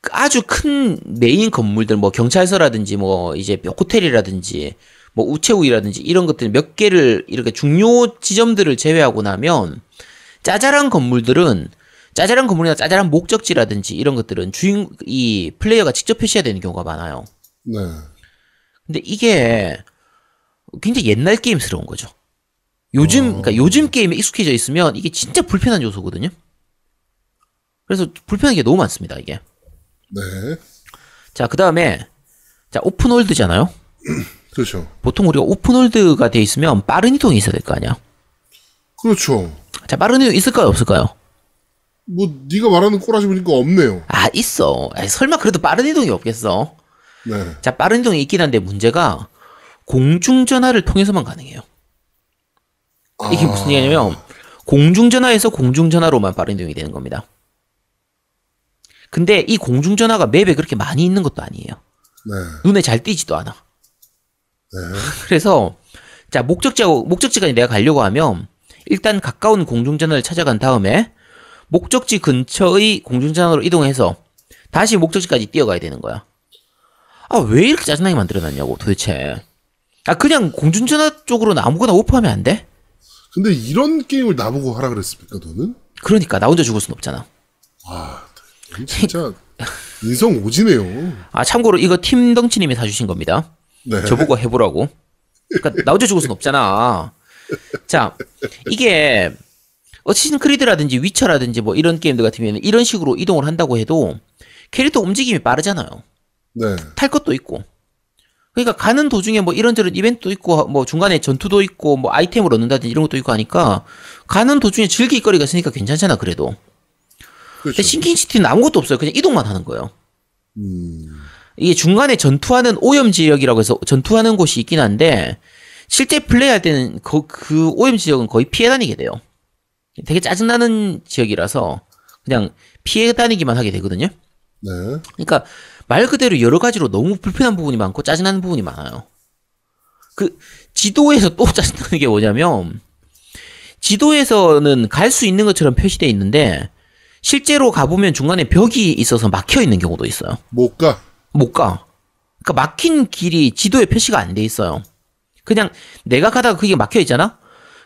그 아주 큰 메인 건물들 뭐 경찰서라든지 뭐 이제 호텔이라든지 뭐 우체국이라든지 이런 것들 몇 개를 이렇게 중요 지점들을 제외하고 나면 짜잘한 건물들은 짜잘한 건물이나 짜잘한 목적지라든지 이런 것들은 주인 이 플레이어가 직접 표시해야 되는 경우가 많아요. 네. 근데 이게 굉장히 옛날 게임스러운 거죠. 요즘 그러니까 요즘 게임에 익숙해져 있으면 이게 진짜 불편한 요소거든요. 그래서 불편한 게 너무 많습니다, 이게. 네. 자, 그 다음에 자, 오픈월드잖아요. 그렇죠. 보통 우리가 오픈월드가 돼 있으면 빠른 이동이 있어야 될 거 아니야. 그렇죠. 자, 빠른 이동 있을까요, 없을까요? 뭐 네가 말하는 꼬라지 보니까 없네요. 아, 있어. 아이, 설마 그래도 빠른 이동이 없겠어? 네. 자, 빠른 이동이 있긴 한데 문제가 공중전화를 통해서만 가능해요. 이게 아. 무슨 얘기냐면 공중전화에서 공중전화로만 빠른 이동이 되는 겁니다. 근데 이 공중전화가 맵에 그렇게 많이 있는 것도 아니에요. 네. 눈에 잘 띄지도 않아. 네. 그래서 자 목적지하고 목적지까지 내가 가려고 하면 일단 가까운 공중전화를 찾아간 다음에 목적지 근처의 공중전화로 이동해서 다시 목적지까지 뛰어가야 되는 거야. 아 왜 이렇게 짜증나게 만들어놨냐고 도대체. 아 그냥 공중전화 쪽으로는 아무거나 오프하면 안 돼? 근데 이런 게임을 나보고 하라 그랬습니까, 너는? 그러니까 나 혼자 죽을 순 없잖아. 진짜 인성 오지네요. 아 참고로 이거 팀 덩치님이 사주신 겁니다. 네. 저보고 해보라고. 그러니까 나 혼자 죽을 순 없잖아. 자, 이게 어시신 크리드라든지 위쳐라든지 뭐 이런 게임들 같으면 이런 식으로 이동을 한다고 해도 캐릭터 움직임이 빠르잖아요. 네. 탈 것도 있고. 그러니까 가는 도중에 뭐 이런저런 이벤트도 있고 뭐 중간에 전투도 있고 뭐 아이템을 얻는다든지 이런 것도 있고 하니까 가는 도중에 즐길 거리가 있으니까 괜찮잖아 그래도. 그렇죠. 근데 싱킹시티는 아무것도 없어요. 그냥 이동만 하는 거예요. 음. 이게 중간에 전투하는 오염 지역이라고 해서 전투하는 곳이 있긴 한데 실제 플레이할 때는 그, 그 오염 지역은 거의 피해 다니게 돼요. 되게 짜증나는 지역이라서 그냥 피해 다니기만 하게 되거든요. 네. 그러니까 말 그대로 여러 가지로 너무 불편한 부분이 많고 짜증나는 부분이 많아요. 그 지도에서 또 짜증나는 게 뭐냐면 지도에서는 갈 수 있는 것처럼 표시되어 있는데 실제로 가보면 중간에 벽이 있어서 막혀 있는 경우도 있어요. 못 가. 못 가. 그러니까 막힌 길이 지도에 표시가 안 돼 있어요. 그냥 내가 가다가 그게 막혀 있잖아?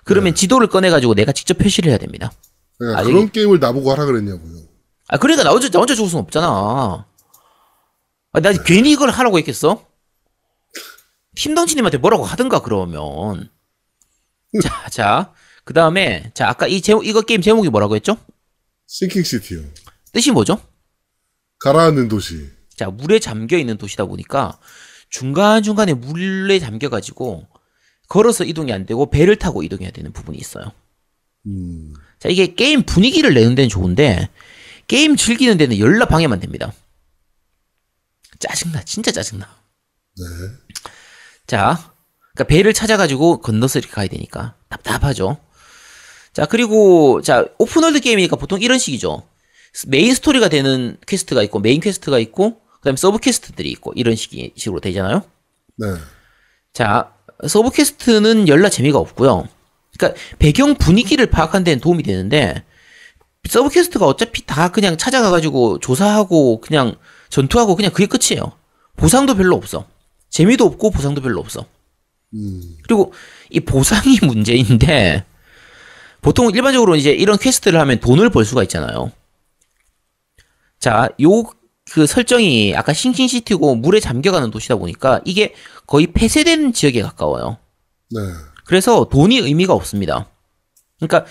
그러면 지도를 꺼내가지고 내가 직접 표시를 해야 됩니다. 그러니까 아, 그런 게임을 나보고 하라 그랬냐고요. 아, 그러니까 나 혼자, 나 혼자 죽을 순 없잖아. 아, 나 괜히 이걸 하라고 했겠어? 팀덩치님한테 뭐라고 하든가, 그러면. 자, 자. 그 다음에, 자, 아까 이 제목, 이거 게임 제목이 뭐라고 했죠? Sinking City요. 뜻이 뭐죠? 가라앉는 도시. 자, 물에 잠겨 있는 도시다 보니까 중간 중간에 물에 잠겨 가지고 걸어서 이동이 안 되고 배를 타고 이동해야 되는 부분이 있어요. 음. 자, 이게 게임 분위기를 내는 데는 좋은데 게임 즐기는 데는 열나 방해만 됩니다. 짜증나, 진짜 짜증나. 네. 자, 그러니까 배를 찾아가지고 건너서 이렇게 가야 되니까 답답하죠. 자, 그리고 자 open world 게임이니까 보통 이런 식이죠. 메인 스토리가 되는 quest가 있고 main quest가 있고 그다음에 sub quest들이 있고 이런 식이 식으로 되잖아요. 네. 자, sub quest는 열나 재미가 없고요. 그러니까 배경 분위기를 파악하는 데는 도움이 되는데 sub quest가 어차피 다 그냥 찾아가가지고 조사하고 그냥 전투하고 그냥 그게 끝이에요. 보상도 별로 없어. 재미도 없고 보상도 별로 없어. 음. 그리고 이 보상이 문제인데 보통 일반적으로 이제 이런 quest를 하면 돈을 벌 수가 있잖아요. 자, 요 그 설정이 아까 Sinking City고 물에 잠겨가는 도시다 보니까 이게 거의 폐쇄된 지역에 가까워요. 네. 그래서 돈이 의미가 없습니다. 그러니까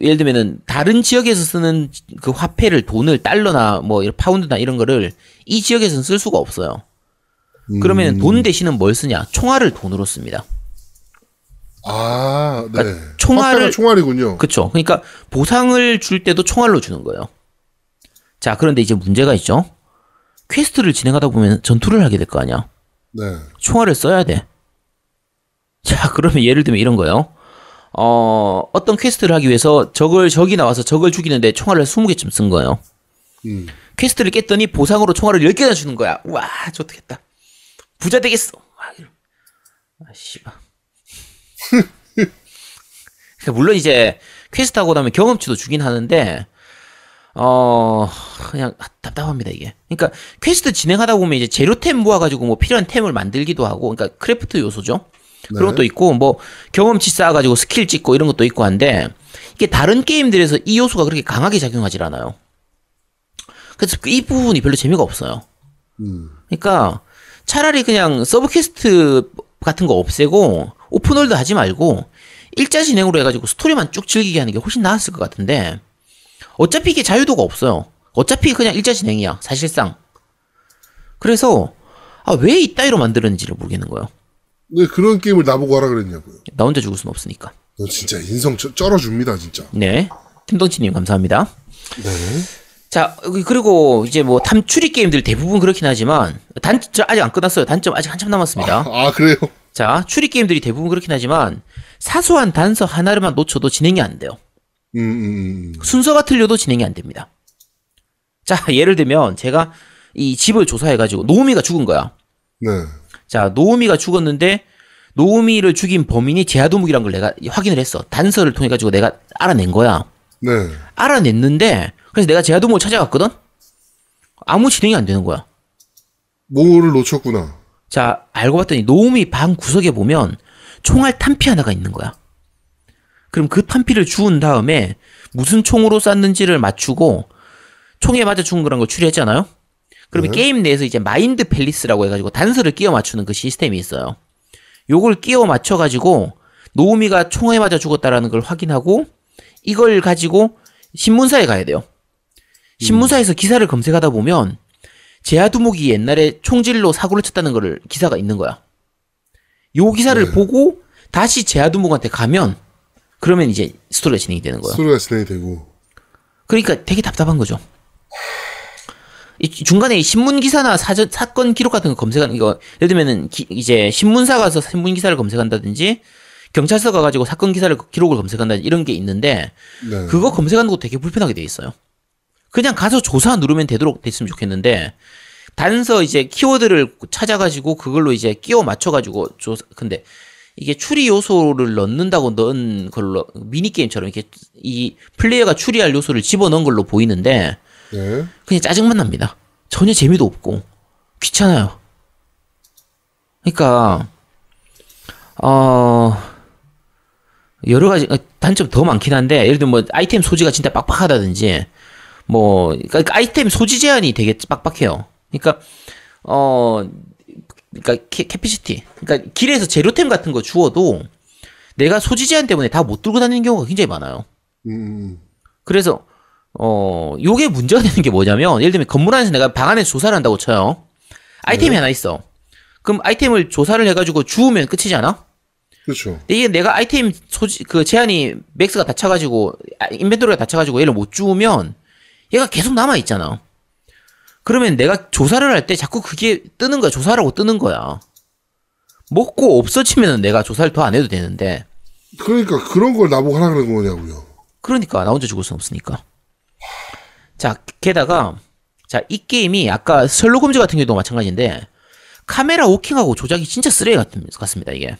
예를 들면은 다른 지역에서 쓰는 그 화폐를 돈을 달러나 뭐 파운드나 이런 거를 이 지역에서는 쓸 수가 없어요. 그러면 음. 돈 대신은 뭘 쓰냐? 총알을 돈으로 씁니다. 아, 네. 그러니까 총알을- 총알이군요. 그쵸. 그러니까 보상을 줄 때도 총알로 주는 거예요. 자, 그런데 이제 문제가 있죠. quest를 진행하다 보면 전투를 하게 될 거 아니야. 네. 총알을 써야 돼. 자, 그러면 예를 들면 이런 거예요. 어, 어떤 quest를 하기 위해서 적을, 적이 나와서 적을 죽이는데 총알을 20개쯤 쓴 거예요. 음. quest를 깼더니 보상으로 총알을 10개나 주는 거야. 와, 좋겠다. 부자 되겠어. 막 이러- 아, 씨발. 그러니까 물론 이제 퀘스트 하고 나면 경험치도 주긴 하는데, 어, 그냥 답답합니다, 이게. 그러니까 퀘스트 진행하다 보면 이제 재료템 모아가지고 뭐 필요한 템을 만들기도 하고, 그러니까 craft 요소죠. 그런 네. 것도 있고, 뭐 경험치 쌓아가지고 스킬 찍고 이런 것도 있고 한데, 이게 다른 게임들에서 이 요소가 그렇게 강하게 작용하지 않아요. 그래서 이 부분이 별로 재미가 없어요. 음. 그러니까 차라리 그냥 sub quest 같은 거 없애고 open world 하지 말고 일자 진행으로 해가지고 스토리만 쭉 즐기게 하는 게 훨씬 나았을 것 같은데 어차피 이게 자유도가 없어요. 어차피 그냥 일자 진행이야 사실상. 그래서 아, 왜 이따위로 만들었는지를 모르겠는 거예요. 왜 그런 게임을 나보고 하라 그랬냐고요. 나 혼자 죽을 수는 없으니까. 너 진짜 인성 쩔- 쩔어줍니다, 진짜. 네, 팀덩치님 감사합니다. 네. 자 그리고 이제 뭐 탐추리 게임들 대부분 그렇긴 하지만 단저 아직 안 끝났어요. 단점 아직 한참 남았습니다. 아, 그래요? 자, 추리 게임들이 대부분 그렇긴 하지만 사소한 단서 하나를만 놓쳐도 진행이 안 돼요. 음, 음, 음. 순서가 틀려도 진행이 안 됩니다. 자, 예를 들면 제가 이 집을 조사해가지고 노우미가 죽은 거야. 네. 자, 노우미가 죽었는데 노우미를 죽인 범인이 제아도묵이란 걸 내가 확인을 했어. 단서를 통해 가지고 내가 알아낸 거야. 네. 알아냈는데 그래서 내가 제아도묵을 찾아갔거든. 아무 진행이 안 되는 거야. 뭐를 놓쳤구나. 자, 알고 봤더니 노우미 방 구석에 보면 총알 탄피 하나가 있는 거야. 그럼 그 탄피를 주운 다음에 무슨 총으로 쐈는지를 맞추고 총에 맞아 죽은 거란 걸 추리했잖아요? 그러면 네. 게임 내에서 이제 마인드 팰리스라고 해가지고 단서를 끼워 맞추는 그 시스템이 있어요. 요걸 끼워 맞춰가지고 노우미가 총에 맞아 죽었다라는 걸 확인하고 이걸 가지고 신문사에 가야 돼요. 신문사에서 기사를 검색하다 보면 제아두목이 옛날에 총질로 사고를 쳤다는 거를 기사가 있는 거야. 요 기사를 네. 보고 다시 제아두목한테 가면 그러면 이제 스토리가 진행이 되는 거야. 스토리가 진행이 되고. 그러니까 되게 답답한 거죠. 이 중간에 신문 기사나 사전 사건 기록 같은 거 검색하는 이거 예를 들면은 기- 이제 신문사 가서 신문 기사를 검색한다든지 경찰서 가가지고 사건 기사를 기록을 검색한다든지 이런 게 있는데 네. 그거 검색하는 것도 되게 불편하게 돼 있어요. 그냥 가서 조사 누르면 되도록 됐으면 좋겠는데 단서 이제 키워드를 찾아가지고 그걸로 이제 끼워 맞춰가지고 조사 근데 이게 추리 요소를 넣는다고 넣은 걸로 미니 게임처럼 이렇게 이 플레이어가 추리할 요소를 집어 넣은 걸로 보이는데 네. 그냥 짜증만 납니다. 전혀 재미도 없고 귀찮아요. 그러니까 어 여러 가지 어, 단점 더 많긴 한데 예를 들면 뭐 아이템 소지가 진짜 빡빡하다든지 뭐 그러니까 아이템 소지 제한이 되게 빡빡해요. 그러니까 어 그러니까 capa, capacity 그러니까 길에서 재료템 같은 거 주워도 내가 소지 제한 때문에 다 못 들고 다니는 경우가 굉장히 많아요. 음, 음. 그래서 어 요게 문제가 되는 게 뭐냐면 예를 들면 건물 안에서 내가 방 안에서 조사를 한다고 쳐요. 아이템이 하나 있어. 그럼 아이템을 조사를 해가지고 주우면 끝이잖아? 그렇죠. 근데 이게 내가 아이템 소지, 그 제한이 맥스가 다 차가지고, 아, 인벤토리가 다 차가지고 얘를 못 주우면 얘가 계속 남아있잖아. 그러면 내가 조사를 할 때 자꾸 그게 뜨는 거야. 조사라고 뜨는 거야. 먹고 없어지면은 내가 조사를 더 안 해도 되는데. 그러니까 그런 걸 나보고 하라 그런 거냐고요. 그러니까 나 혼자 죽을 순 없으니까. 자, 게다가 자, 이 게임이 아까 홈즈 같은 경우도 마찬가지인데 카메라 워킹하고 조작이 진짜 쓰레기 같은 같습니다, 이게.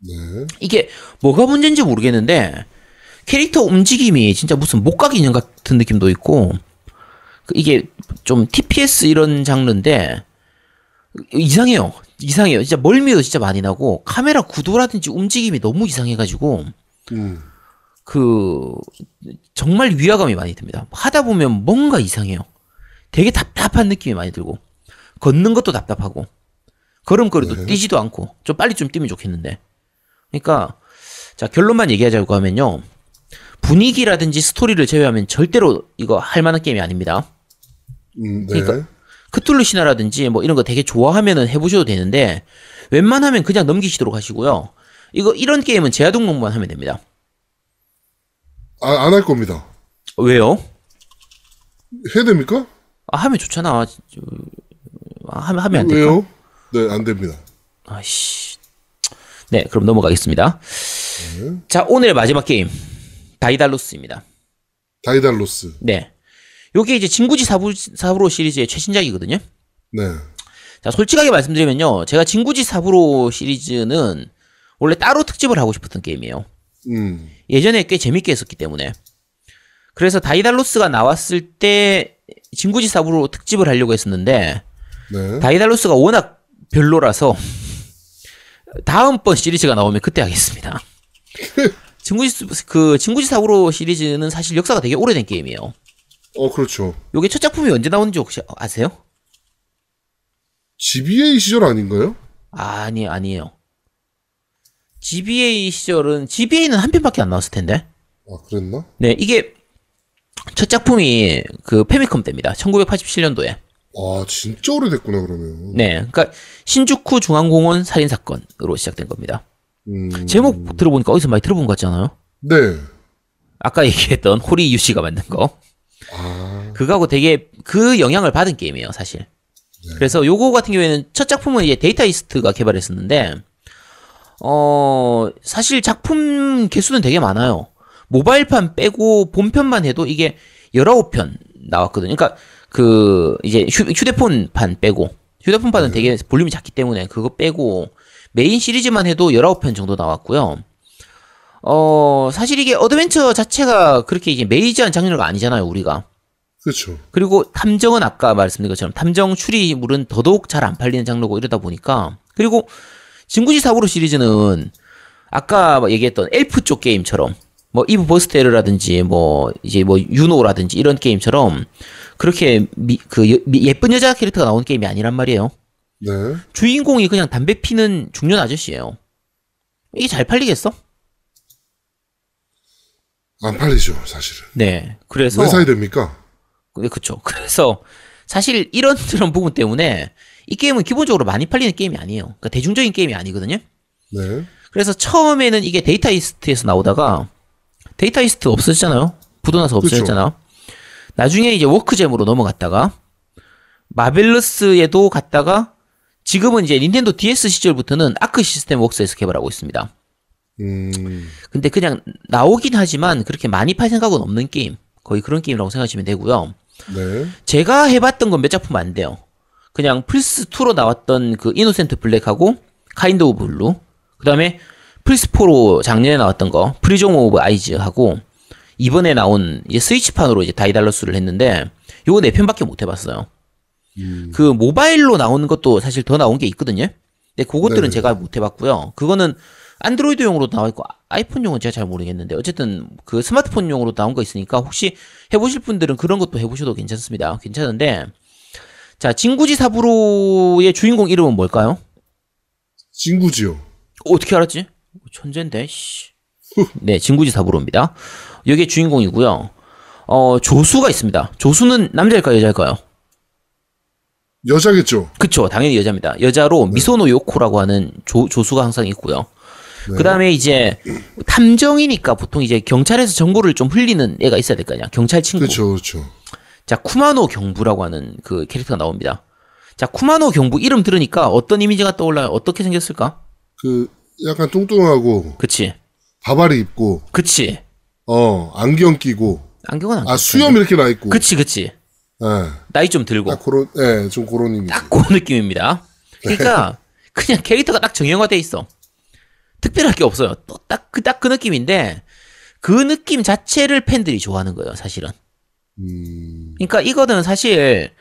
네. 이게 뭐가 문제인지 모르겠는데 캐릭터 움직임이 진짜 무슨 목각 인형 같은 느낌도 있고 그 이게 좀 TPS 이런 장르인데 이상해요. 이상해요. 진짜 멀미도 진짜 많이 나고 카메라 구도라든지 움직임이 너무 이상해가지고 음. 그 정말 위화감이 많이 듭니다. 하다 보면 뭔가 이상해요. 되게 답답한 느낌이 많이 들고 걷는 것도 답답하고 걸음걸이도 네. 뛰지도 않고 좀 빨리 좀 뛰면 좋겠는데. 그러니까 자 결론만 얘기하자고 하면요. 분위기라든지 스토리를 제외하면 절대로 이거 할 만한 게임이 아닙니다. 음, 네. 그러니까 크툴루 신화라든지 뭐 이런 거 되게 좋아하면은 해보셔도 되는데 웬만하면 그냥 넘기시도록 하시고요. 이거 이런 게임은 등록만 하면 됩니다. 아, 안 할 겁니다. 왜요? 해야 됩니까? 아, 하면 좋잖아. 저, 아, 하면 하면 안? 왜요? 네, 안 됩니다. 아씨. 네, 그럼 넘어가겠습니다. 자, 오늘의 마지막 게임 다이달로스입니다. 다이달로스. 네. 요게 이제 진구지 사부, 사부로 시리즈의 최신작이거든요. 네. 자, 솔직하게 말씀드리면요. 제가 진구지 사부로 시리즈는 원래 따로 특집을 하고 싶었던 게임이에요. 음. 예전에 꽤 재밌게 했었기 때문에. 그래서 다이달로스가 나왔을 때 진구지 사부로 특집을 하려고 했었는데 네. 다이달로스가 워낙 별로라서 다음번 시리즈가 나오면 그때 하겠습니다. 진구지 그 진구지 사부로 시리즈는 사실 역사가 되게 오래된 게임이에요. 어, 그렇죠. 요게 첫 작품이 언제 나오는지 혹시 아세요? GBA 시절 아닌가요? 아니 아니에요. GBA 시절은 GBA는 한 편밖에 안 나왔을 텐데. 아, 그랬나? 네, 이게 첫 작품이 그 페미컴 때입니다. 1987년도에. 아, 진짜 오래됐구나, 그러면. 네, 그러니까 신주쿠 중앙공원 살인 사건으로 시작된 겁니다. 음. 제목 들어보니까 어디서 많이 들어본 것 같잖아요. 네. 아까 얘기했던 호리 유씨가 만든 거. 아, 그거하고 되게 그 영향을 받은 게임이에요, 사실. 그래서 요거 같은 경우에는 첫 작품은 이제 데이터 이스트가 개발했었는데, 어, 사실 작품 개수는 되게 많아요. 모바일판 빼고 본편만 해도 이게 19편 나왔거든요. 그러니까 그 이제 휴, 휴대폰판 빼고 휴대폰판은 되게 볼륨이 작기 때문에 그거 빼고 메인 시리즈만 해도 19편 정도 나왔고요. 어, 사실 이게 어드벤처 자체가 그렇게 이제 major한 장르가 아니잖아요, 우리가. 그렇죠. 그리고 탐정은 아까 말씀드린 것처럼 탐정 추리물은 더더욱 잘 안 팔리는 장르고 이러다 보니까 그리고 진구지 사부로 시리즈는 아까 뭐 얘기했던 엘프 쪽 게임처럼 뭐 EVE burst error라든지 뭐 이제 뭐 유노라든지 이런 게임처럼 그렇게 미, 그 여- 미- 예쁜 여자 캐릭터가 나오는 게임이 아니란 말이에요. 네. 주인공이 그냥 담배 피는 중년 아저씨예요. 이게 잘 팔리겠어? 안 팔리죠, 사실은. 네. 그래서 왜 사야 됩니까? 네, 그쵸. 그래서 사실 이런 저런 부분 때문에 이 게임은 기본적으로 많이 팔리는 게임이 아니에요. 그러니까 대중적인 게임이 아니거든요. 네. 그래서 처음에는 이게 Data East에서 나오다가 Data East 없어졌잖아요. 부도나서 그쵸. 없어졌잖아. 나중에 이제 WorkJam으로 넘어갔다가 Marvelous에도 갔다가 지금은 이제 닌텐도 DS 시절부터는 Arc System Works에서 개발하고 있습니다. 음, 근데 그냥 나오긴 하지만 그렇게 많이 팔 생각은 없는 게임. 거의 그런 게임이라고 생각하시면 되고요. 네. 제가 해봤던 건 몇 작품 안 돼요. 그냥 플스2로 나왔던 그 Innocent Black하고 Kind of Blue. 그 다음에 플스4로 작년에 나왔던 거 Prism of Eyes하고 이번에 나온 이제 스위치판으로 이제 다이달러스를 했는데 요거 네 편밖에 못 해봤어요. 그 모바일로 나오는 것도 사실 더 나온 게 있거든요. 근데 그것들은 네네. 제가 못 해봤고요. 그거는 안드로이드용으로 나와 있고 아이폰용은 제가 잘 모르겠는데 어쨌든 그 스마트폰용으로 나온 거 있으니까 혹시 해보실 분들은 그런 것도 해보셔도 괜찮습니다. 괜찮은데 자 진구지 사부로의 주인공 이름은 뭘까요? 진구지요. 어떻게 알았지? 천재인데. 씨. 네, 진구지 사부로입니다. 여기에 주인공이고요. 어 조수가 있습니다. 조수는 남자일까요, 여자일까요? 여자겠죠. 그쵸, 당연히 여자입니다. 여자로 미소노 요코라고 하는 조, 조수가 항상 있고요. 그 다음에 이제 탐정이니까 보통 이제 경찰에서 정보를 좀 흘리는 애가 있어야 될 거 아니야. 경찰 친구. 그렇죠, 그렇죠. 자, 쿠마노 경부라고 하는 그 캐릭터가 나옵니다. 자, 쿠마노 경부 이름 들으니까 어떤 이미지가 떠올라요? 어떻게 생겼을까? 그 약간 뚱뚱하고 그치. 바바리 입고 그치. 어 안경 끼고 안경은 안아 꼈을 수염. 이렇게 나 있고. 그치, 그치. 예. 나이 좀 들고. 딱 그런 예좀 그런 이미지. 딱그 느낌입니다. 그러니까 그냥 캐릭터가 딱 정형화돼 있어. 특별할 게 없어요. 또 딱 그 딱그 느낌인데 그 느낌 자체를 팬들이 좋아하는 거예요, 사실은. 음, 그러니까 이거는 사실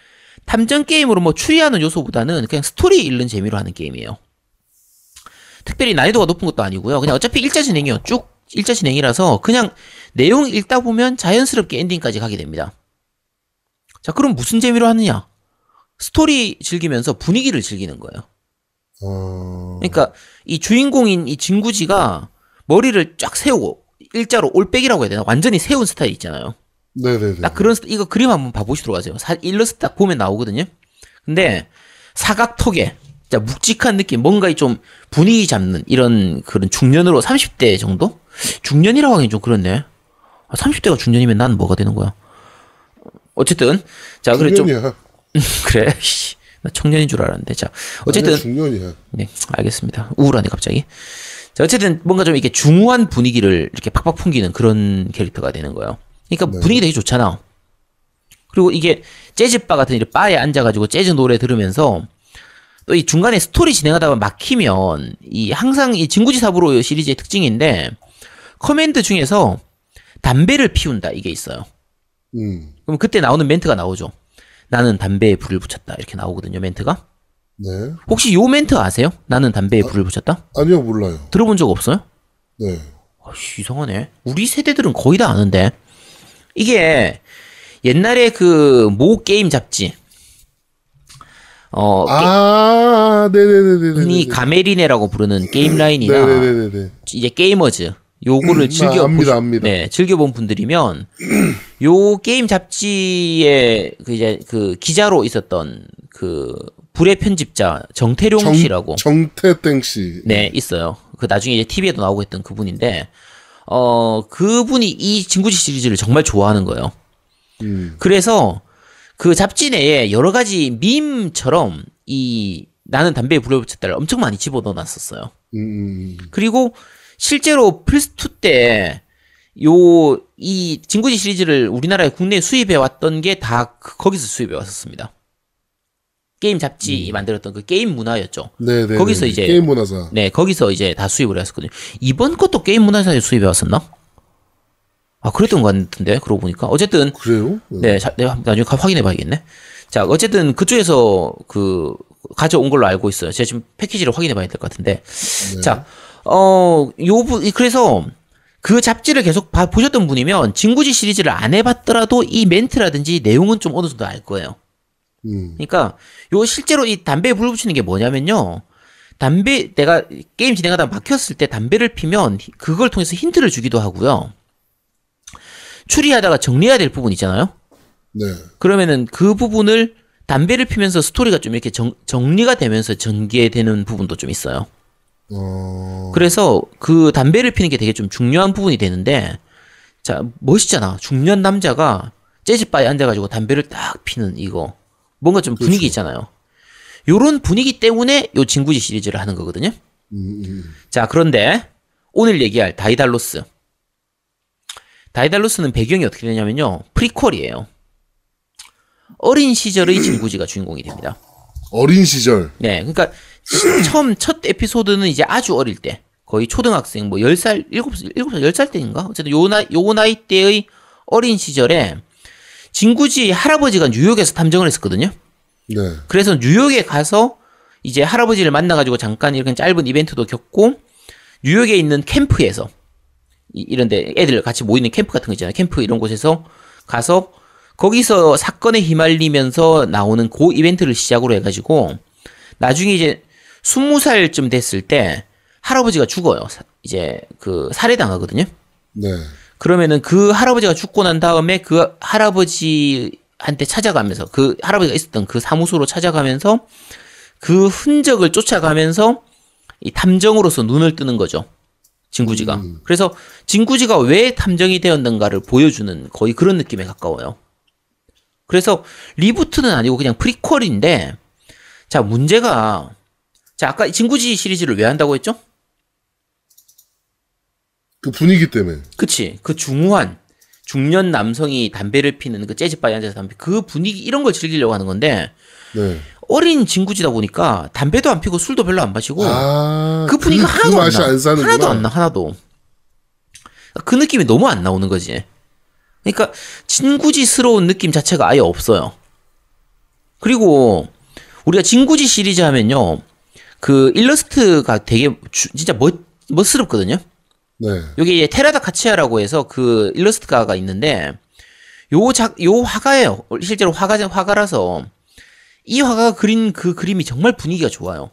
탐정 게임으로 뭐 추리하는 요소보다는 그냥 스토리 읽는 재미로 하는 게임이에요. 특별히 난이도가 높은 것도 아니고요. 그냥 어차피 일자 진행이요. 쭉 일자 진행이라서 그냥 내용 읽다 보면 자연스럽게 엔딩까지 가게 됩니다. 자, 그럼 무슨 재미로 하느냐? 스토리 즐기면서 분위기를 즐기는 거예요. 어, 그러니까 이 주인공인 이 진구지가 머리를 쫙 세우고 일자로 올백이라고 해야 되나? 완전히 세운 스타일 있잖아요. 네네네. 딱 그런 이거 그림 한번 봐보시도록 하세요. 사, 일러스트 딱 보면 나오거든요. 근데 사각턱에 진짜 묵직한 느낌, 뭔가 좀 분위기 잡는 이런 그런 중년으로 30대 정도? 중년이라고 하긴 좀 그렇네. 아, 30대가 중년이면 난 뭐가 되는 거야? 어쨌든 자 그래 좀 중년이야. 그래 씨, 나 청년인 줄 알았는데 자 어쨌든 중년이야. 네, 알겠습니다. 우울하네, 갑자기. 자, 어쨌든 뭔가 좀 이렇게 중후한 분위기를 이렇게 팍팍 풍기는 그런 캐릭터가 되는 거예요. 그러니까 분위기 되게 좋잖아. 그리고 이게 재즈바 같은 이런 바에 앉아가지고 재즈 노래 들으면서 또 이 중간에 스토리 진행하다가 막히면 이 항상 이 진구지 사부로 시리즈의 특징인데 커맨드 중에서 담배를 피운다 이게 있어요. 음, 그럼 그때 나오는 멘트가 나오죠. 나는 담배에 불을 붙였다 이렇게 나오거든요 멘트가. 네. 혹시 요 멘트 아세요? 나는 담배에 불을 붙였다? 아니요, 몰라요. 들어본 적 없어요? 네. 아씨, 이상하네. 우리 세대들은 거의 다 아는데. 이게 옛날에 그 모 게임 잡지. 어, 게- 아, 네네네네. 흔히 가메리네라고 부르는 게임 라인이나 네네네네. 이제 게이머즈 요거를 음, 즐겨 아, 압니다, 보시- 압니다. 네, 즐겨 본 분들이면 요 게임 잡지에 그 이제 그 기자로 있었던 그 불의 편집자 정태룡 정, 씨라고 정태땡 씨. 네, 있어요. 그 나중에 이제 TV에도 나오고 했던 그분인데, 어, 그분이 이 진구지 시리즈를 정말 좋아하는 거예요. 음, 그래서 그 잡지 내에 여러 가지 밈처럼 이 나는 담배에 불을 붙였다를 엄청 많이 집어넣어 놨었어요. 음, 음, 그리고 실제로 플스2 때, 요, 이 진구지 시리즈를 우리나라에 국내에 수입해 왔던 게 다 거기서 수입해 왔었습니다. 게임 잡지 만들었던 그 게임 문화였죠. 네 네. 거기서 이제- 게임 문화사. 네, 거기서 이제 다 수입을 했었거든요. 이번 것도 게임 문화사에 수입해 왔었나? 아, 그랬던 것 같은데, 그러고 보니까. 어쨌든, 그래요? 네, 자, 내가 나중에 가- 확인해 봐야겠네. 자, 어쨌든 그쪽에서 그, 가져온 걸로 알고 있어요. 제가 지금 패키지를 확인해 봐야 될 것 같은데. 자, 어, 요, 부, 그래서 그 잡지를 계속 봐, 보셨던 분이면 진구지 시리즈를 안 해봤더라도 이 멘트라든지 내용은 좀 어느 정도 알 거예요. 음, 그러니까 요 실제로 이 담배에 불 붙이는 게 뭐냐면요. 담배 내가 게임 진행하다 막혔을 때 담배를 피면 히- 그걸 통해서 힌트를 주기도 하고요. 추리하다가 정리해야 될 부분 있잖아요. 네. 그러면은 그 부분을 담배를 피면서 스토리가 좀 이렇게 정, 정리가 되면서 전개되는 부분도 좀 있어요. 어, 그래서 그 담배를 피는 게 되게 좀 중요한 부분이 되는데 자 멋있잖아 중년 남자가 재즈바에 앉아가지고 담배를 딱 피는 이거 뭔가 좀 분위기 있잖아요. 요런 분위기 때문에 요 진구지 시리즈를 하는 거거든요. 음, 음, 자 그런데 오늘 얘기할 다이달로스. 다이달로스는 배경이 어떻게 되냐면요. 프리퀄이에요. 어린 시절의 진구지가 주인공이 됩니다. 어린 시절. 네, 그러니까 시- 처음 첫 에피소드는 이제 아주 어릴 때. 거의 초등학생 뭐 10살, 7살, 7살, 10살 때인가? 어쨌든 요 나이 요 나이 때의 어린 시절에 진구지 할아버지가 뉴욕에서 탐정을 했었거든요. 네. 그래서 뉴욕에 가서 이제 할아버지를 만나 가지고 잠깐 이렇게 짧은 이벤트도 겪고 뉴욕에 있는 캠프에서 이- 이런데 애들 같이 모이는 캠프 같은 거 있잖아요. 캠프 이런 곳에서 가서 거기서 사건에 휘말리면서 나오는 그 이벤트를 시작으로 해가지고 나중에 이제 스무 살쯤 됐을 때 할아버지가 죽어요. 사- 이제 그 살해당하거든요. 네. 그러면은 그 할아버지가 죽고 난 다음에 그 할아버지 한테 찾아가면서 그 할아버지가 있었던 그 사무소로 찾아가면서 그 흔적을 쫓아가면서 이 탐정으로서 눈을 뜨는 거죠. 진구지가. 그래서 진구지가 왜 탐정이 되었는가를 보여주는 거의 그런 느낌에 가까워요. 그래서 리부트는 아니고 그냥 프리퀄인데 자 문제가 자 아까 진구지 시리즈를 왜 한다고 했죠? 그 분위기 때문에. 그치 그 중후한 중년 남성이 담배를 피는 그 재즈바에 앉아서 담배 그 분위기 이런 걸 즐기려고 하는 건데 네. 어린 진구지다 보니까 담배도 안 피고 술도 별로 안 마시고 아, 그 분위기가 그, 하나도 그 안 나. 안. 하나도 안 나. 하나도. 그 느낌이 너무 안 나오는 거지. 그러니까 진구지스러운 느낌 자체가 아예 없어요. 그리고 우리가 진구지 시리즈 하면요. 그 일러스트가 되게 주- 진짜 멋 멋스럽거든요. 네. 여기 이제 테라다 카치아라고 해서 그 일러스트가가 있는데 요 작, 요 화가예요. 실제로 화가 화가라서 이 화가가 그린 그 그림이 정말 분위기가 좋아요.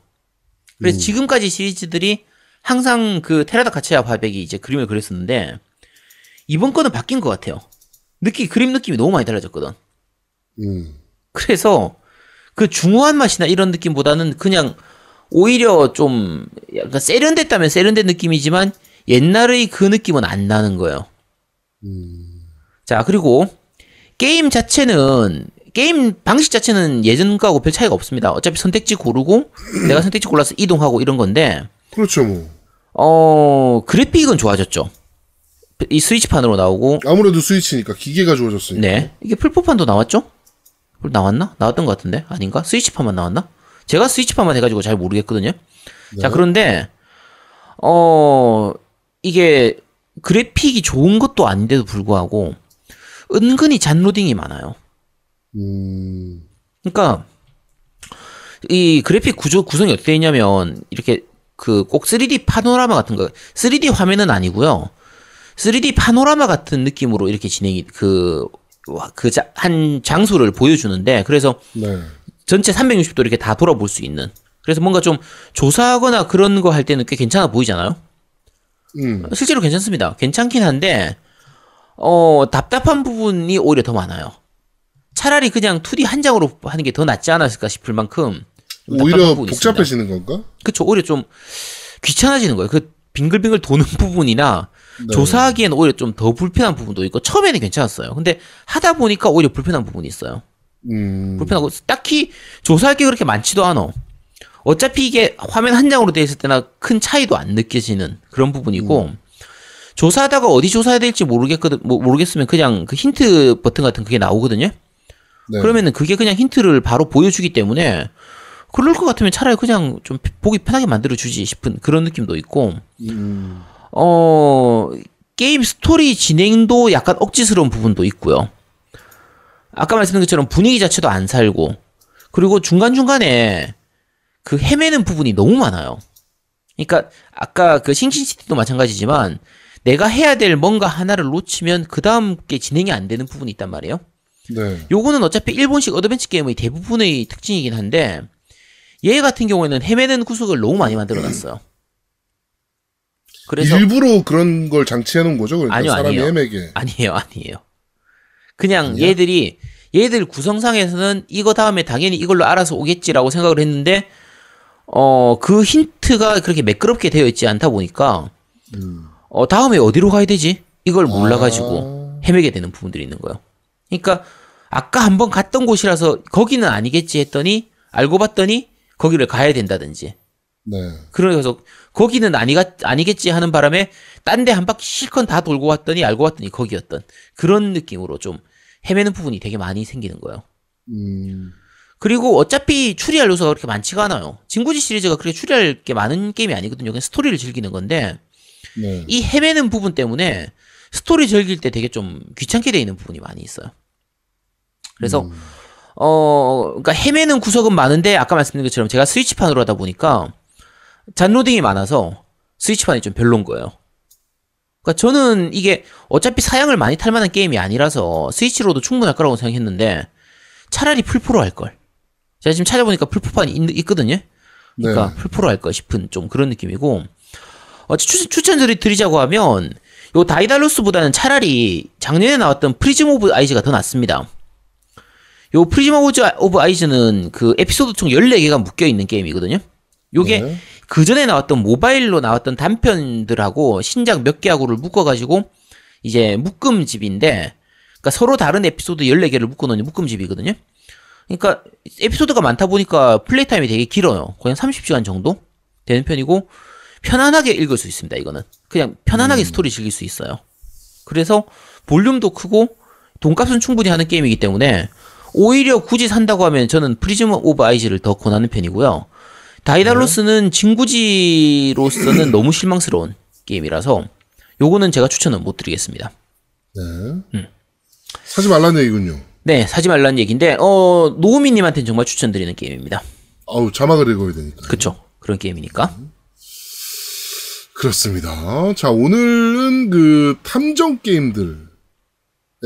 그래서 지금까지 시리즈들이 항상 그 테라다 카치아 화백이 이제 그림을 그렸었는데 이번 거는 바뀐 것 같아요. 느낌 그림 느낌이 너무 많이 달라졌거든. 음. 그래서 그 중후한 맛이나 이런 느낌보다는 그냥 오히려 좀 약간 세련됐다면 세련된 느낌이지만 옛날의 그 느낌은 안 나는 거예요. 자, 그리고 게임 자체는 게임 방식 자체는 예전과고 별 차이가 없습니다. 어차피 선택지 고르고 내가 선택지 골라서 이동하고 이런 건데 그렇죠, 뭐. 어, 그래픽은 좋아졌죠. 이 스위치판으로 나오고 아무래도 스위치니까 기계가 좋아졌으니까. 네. 이게 풀포판도 나왔죠? 풀 나왔나? 나왔던 것 같은데? 아닌가? 스위치판만 나왔나? 제가 스위치판만 해 가지고 잘 모르겠거든요. 자, 그런데, 어, 이게 그래픽이 좋은 것도 아닌데도 불구하고, 은근히 잔로딩이 많아요. 음. 그러니까, 이 그래픽 구조, 구성이 어떻게 되어 있냐면, 이렇게 그 꼭 3D 파노라마 같은 거, 3D 화면은 아니고요. 3D 파노라마 같은 느낌으로 이렇게 진행이, 그, 와, 그, 자, 한 장소를 보여주는데, 그래서 네. 전체 360도 이렇게 다 돌아볼 수 있는. 그래서 뭔가 좀 조사하거나 그런 거 할 때는 꽤 괜찮아 보이잖아요? 음. 실제로 괜찮습니다. 괜찮긴 한데, 어, 답답한 부분이 오히려 더 많아요. 차라리 그냥 2D 한 장으로 하는 게 더 낫지 않았을까 싶을 만큼. 오히려 부분이 있습니다. 복잡해지는 건가? 그쵸. 오히려 좀 귀찮아지는 거예요. 그 빙글빙글 도는 부분이나 네. 조사하기엔 오히려 좀 더 불편한 부분도 있고, 처음에는 괜찮았어요. 근데 하다 보니까 오히려 불편한 부분이 있어요. 음. 불편하고 딱히 조사할 게 그렇게 많지도 않아. 어차피 이게 화면 한 장으로 돼 있을 때나 큰 차이도 안 느껴지는 그런 부분이고 조사하다가 어디 조사해야 될지 모르겠거든 뭐 모르겠으면 그냥 그 힌트 버튼 같은 그게 나오거든요. 네. 그러면은 그게 그냥 힌트를 바로 보여주기 때문에 그럴 것 같으면 차라리 그냥 좀 보기 편하게 만들어 주지 싶은 그런 느낌도 있고 음. 어, 게임 스토리 진행도 약간 억지스러운 부분도 있고요. 아까 말씀드린 것처럼 분위기 자체도 안 살고, 그리고 중간 중간에 그 헤매는 부분이 너무 많아요. 그러니까, 아까 그 싱싱시티도 마찬가지지만, 내가 해야 될 뭔가 하나를 놓치면 그 다음 게 진행이 안 되는 부분이 있단 말이에요. 네. 요거는 어차피 일본식 어드벤처 게임의 대부분의 특징이긴 한데, 얘 같은 경우에는 헤매는 구석을 너무 많이 만들어 놨어요. 그래서, 일부러 그런 걸 장치해 놓은 거죠? 그러니까 아니요, 사람이 아니에요. 헤매게. 아니에요, 아니에요. 그냥 아니야? 얘들이 얘들 구성상에서는 이거 다음에 당연히 이걸로 알아서 오겠지라고 생각을 했는데 어 그 힌트가 그렇게 매끄럽게 되어 있지 않다 보니까 음. 어 다음에 어디로 가야 되지? 이걸 몰라 가지고 헤매게 되는 부분들이 있는 거예요. 그러니까 아까 한번 갔던 곳이라서 거기는 아니겠지 했더니 알고 봤더니 거기를 가야 된다든지 네. 그래서 거기는 아니가, 아니겠지 하는 바람에 딴 데 한 바퀴 실컷 다 돌고 왔더니 알고 봤더니 거기였던 그런 느낌으로 좀 헤매는 부분이 되게 많이 생기는 거예요. 음. 그리고 어차피 추리할 요소가 그렇게 많지가 않아요. 진구지 시리즈가 그렇게 추리할 게 많은 게임이 아니거든요. 그냥 스토리를 즐기는 건데 네. 이 헤매는 부분 때문에 스토리 즐길 때 되게 좀 귀찮게 돼 있는 부분이 많이 있어요. 그래서 어 그러니까 헤매는 구석은 많은데 아까 말씀드린 것처럼 제가 스위치판으로 하다 보니까 잔로딩이 많아서 스위치판이 좀 별론 거예요. 그러니까 저는 이게 어차피 사양을 많이 탈 만한 게임이 아니라서 스위치로도 충분할 거라고 생각했는데 차라리 플포로 할 걸. 제가 지금 찾아보니까 플포판이 있, 거든요 그러니까 네. 플포로 할걸 싶은 좀 그런 느낌이고 어, 추, 추천드리 드리자고 하면 요 다이달로스보다는 차라리 작년에 나왔던 Prism of Eyes가 더 낫습니다. 요 오즈 오브 아이즈는 그 에피소드 총 14개가 묶여 있는 게임이거든요. 요게 네. 그 전에 나왔던 모바일로 나왔던 단편들하고 신작 몇 개하고를 묶어가지고 이제 묶음집인데, 그러니까 서로 다른 에피소드 14개를 묶어놓은 묶음집이거든요. 그러니까 에피소드가 많다 보니까 플레이 타임이 되게 길어요. 거의 한 30시간 정도 되는 편이고 편안하게 읽을 수 있습니다. 이거는 그냥 편안하게 스토리 즐길 수 있어요. 그래서 볼륨도 크고 돈값은 충분히 하는 게임이기 때문에 오히려 굳이 산다고 하면 저는 Prism of Eyes를 더 권하는 편이고요. 다이달로스는 진구지로서는 너무 실망스러운 게임이라서 요거는 제가 추천은 못 드리겠습니다. 네. 사지 말라는 얘기군요. 네, 사지 말라는 얘기인데 어 노우미 님한테는 정말 추천드리는 게임입니다. 아우 자막을 읽어야 되니까. 그쵸? 그런 게임이니까. 그렇습니다. 자, 오늘은 그 탐정 게임들에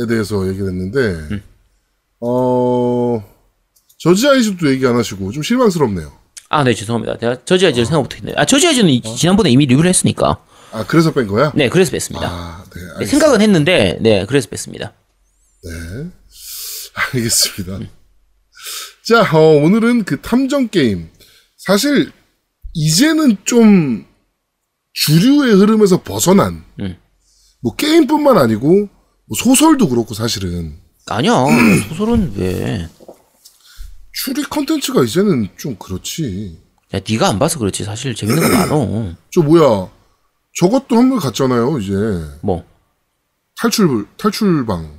대해서 얘기를 했는데, 음. 어, 저지 아이즈도 얘기 안 하시고 좀 실망스럽네요. 아, 네, 죄송합니다. 제가 저지 아이즈를 생각 못 했네요. 아, 저지 아이즈는 이- 지난번에 이미 리뷰를 했으니까. 아, 그래서 뺀 거야? 네, 그래서 뺐습니다. 아, 네. 네. 생각은 했는데, 네, 그래서 뺐습니다. 네. 알겠습니다. 자, 어, 오늘은 그 탐정 게임. 사실, 이제는 좀 주류의 흐름에서 벗어난, 음. 뭐 게임뿐만 아니고, 뭐 소설도 그렇고 사실은. 아니야, 소설은 왜? 추리 컨텐츠가 이제는 좀 그렇지. 야, 네가 안 봐서 그렇지. 사실 재밌는 거 많어. 저 뭐야. 저것도 한물 갔잖아요, 이제. 뭐, 탈출, 탈출방.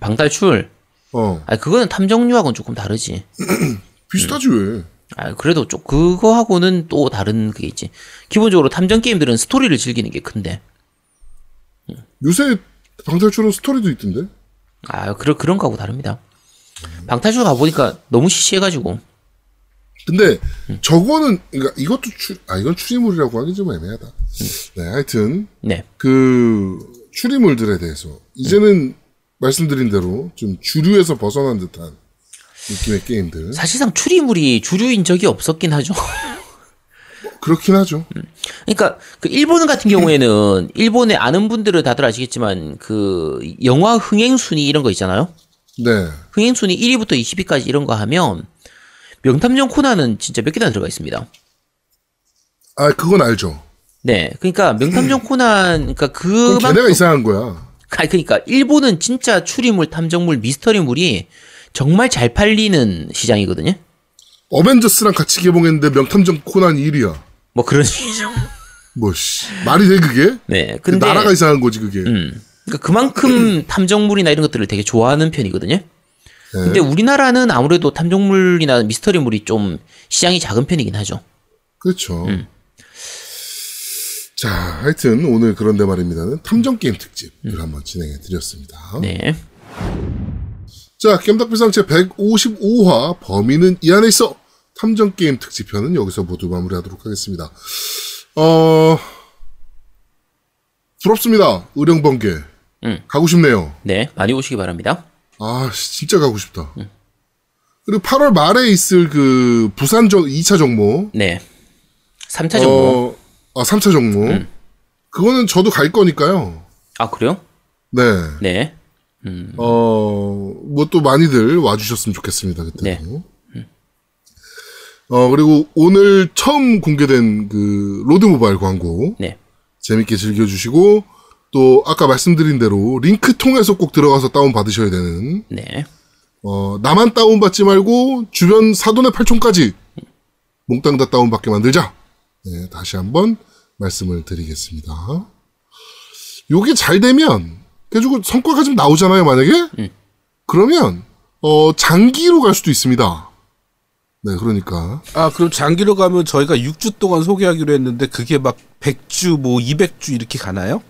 방탈출. 어. 아, 그거는 탐정류하고는 조금 다르지. 비슷하지, 왜. 아, 그래도 좀 그거하고는 또 다른 그게 있지. 기본적으로 탐정 게임들은 스토리를 즐기는 게 큰데. 요새 방탈출은 스토리도 있던데? 아, 그런 그런 거하고 다릅니다. 방탈출 가 보니까 너무 시시해가지고. 근데 저거는 그러니까 이것도 추, 아 이건 추리물이라고 하기 좀 애매하다. 네, 하여튼 네. 그 추리물들에 대해서 이제는 말씀드린 대로 좀 주류에서 벗어난 듯한 느낌의 게임들 사실상 추리물이 주류인 적이 없었긴 하죠. 그렇긴 하죠. 그러니까 그 일본 같은 경우에는 일본에 아는 분들은 다들 아시겠지만 그 영화 흥행 순위 이런 거 있잖아요. 네, 흥행 순위 1위부터 20위까지 이런 거 하면 명탐정 코난은 진짜 몇 개나 들어가 있습니다. 아 그건 알죠. 네, 그러니까 명탐정 코난 그러니까 그럼 그만 걔네가 이상한 거야. 아니, 그러니까 일본은 진짜 추리물, 탐정물, 미스터리물이 정말 잘 팔리는 시장이거든요. 어벤져스랑 같이 개봉했는데 명탐정 코난 1위야. 뭐 그런 식이죠. 뭐 씨 말이 돼 그게? 네, 그 근데 나라가 이상한 거지 그게. 음, 그러니까 그만큼 탐정물이나 이런 것들을 되게 좋아하는 편이거든요. 네. 근데 우리나라는 아무래도 탐정물이나 미스터리물이 좀 시장이 작은 편이긴 하죠. 그렇죠. 음. 자, 하여튼 오늘 그런데 말입니다는 탐정 게임 특집을 한번 진행해 드렸습니다. 음. 네. 자, 겜덕비상 제 155화 범인은 이 안에 있어 탐정 게임 특집편은 여기서 모두 마무리하도록 하겠습니다. 어 부럽습니다. 의령번개 음. 가고 싶네요. 네, 많이 오시기 바랍니다. 아, 씨, 진짜 가고 싶다. 음. 그리고 8월 말에 있을 그 부산 정 2차 정모 네. 3차 정모. 어, 아, 3차 정모. 음. 그거는 저도 갈 거니까요. 아, 그래요? 네. 네. 어, 뭐 또 많이들 와주셨으면 좋겠습니다, 그때도. 네. 어, 그리고 오늘 처음 공개된 그 로드 모바일 광고 네. 재밌게 즐겨주시고 또 아까 말씀드린 대로 링크 통해서 꼭 들어가서 다운 받으셔야 되는 네. 어, 나만 다운 받지 말고 주변 사돈의 팔촌까지 몽땅 다 다운 받게 만들자. 네, 다시 한번 말씀을 드리겠습니다. 요게 잘 되면 그래가지고 성과가 좀 나오잖아요, 만약에? 그러면 어, 장기로 갈 수도 있습니다. 네, 그러니까 아 그럼 장기로 가면 저희가 6주 동안 소개하기로 했는데 그게 막 100주 뭐 200주 이렇게 가나요?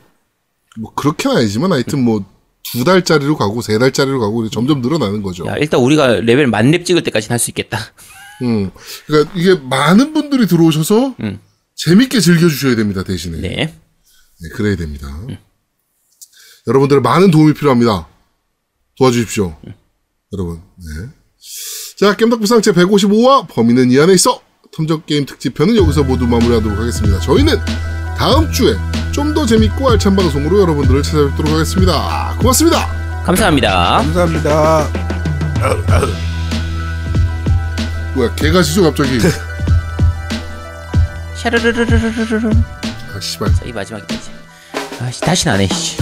뭐 그렇게는 아니지만 하여튼 뭐 두 달짜리로 가고 세 달짜리로 가고 점점 늘어나는 거죠. 야, 일단 우리가 레벨 만렙 찍을 때까지는 할 수 있겠다. 음, 그러니까 이게 많은 분들이 들어오셔서 음. 재밌게 즐겨주셔야 됩니다 대신에. 네. 네, 그래야 됩니다. 여러분들의 많은 도움이 필요합니다. 도와주십시오. 여러분. 네. 자, 겜덕비상 제 155화 범인은 이 안에 있어 탐정 게임 특집편은 여기서 모두 마무리하도록 하겠습니다. 저희는 다음 주에 좀 더 재밌고 알찬 방송으로 여러분들을 찾아뵙도록 하겠습니다. 고맙습니다. 감사합니다. 감사합니다. 뭐야 개가 시죠 갑자기 샤르르르르르르르. 아 씨발 자, 이. 아씨 다시는 안 해. 씨.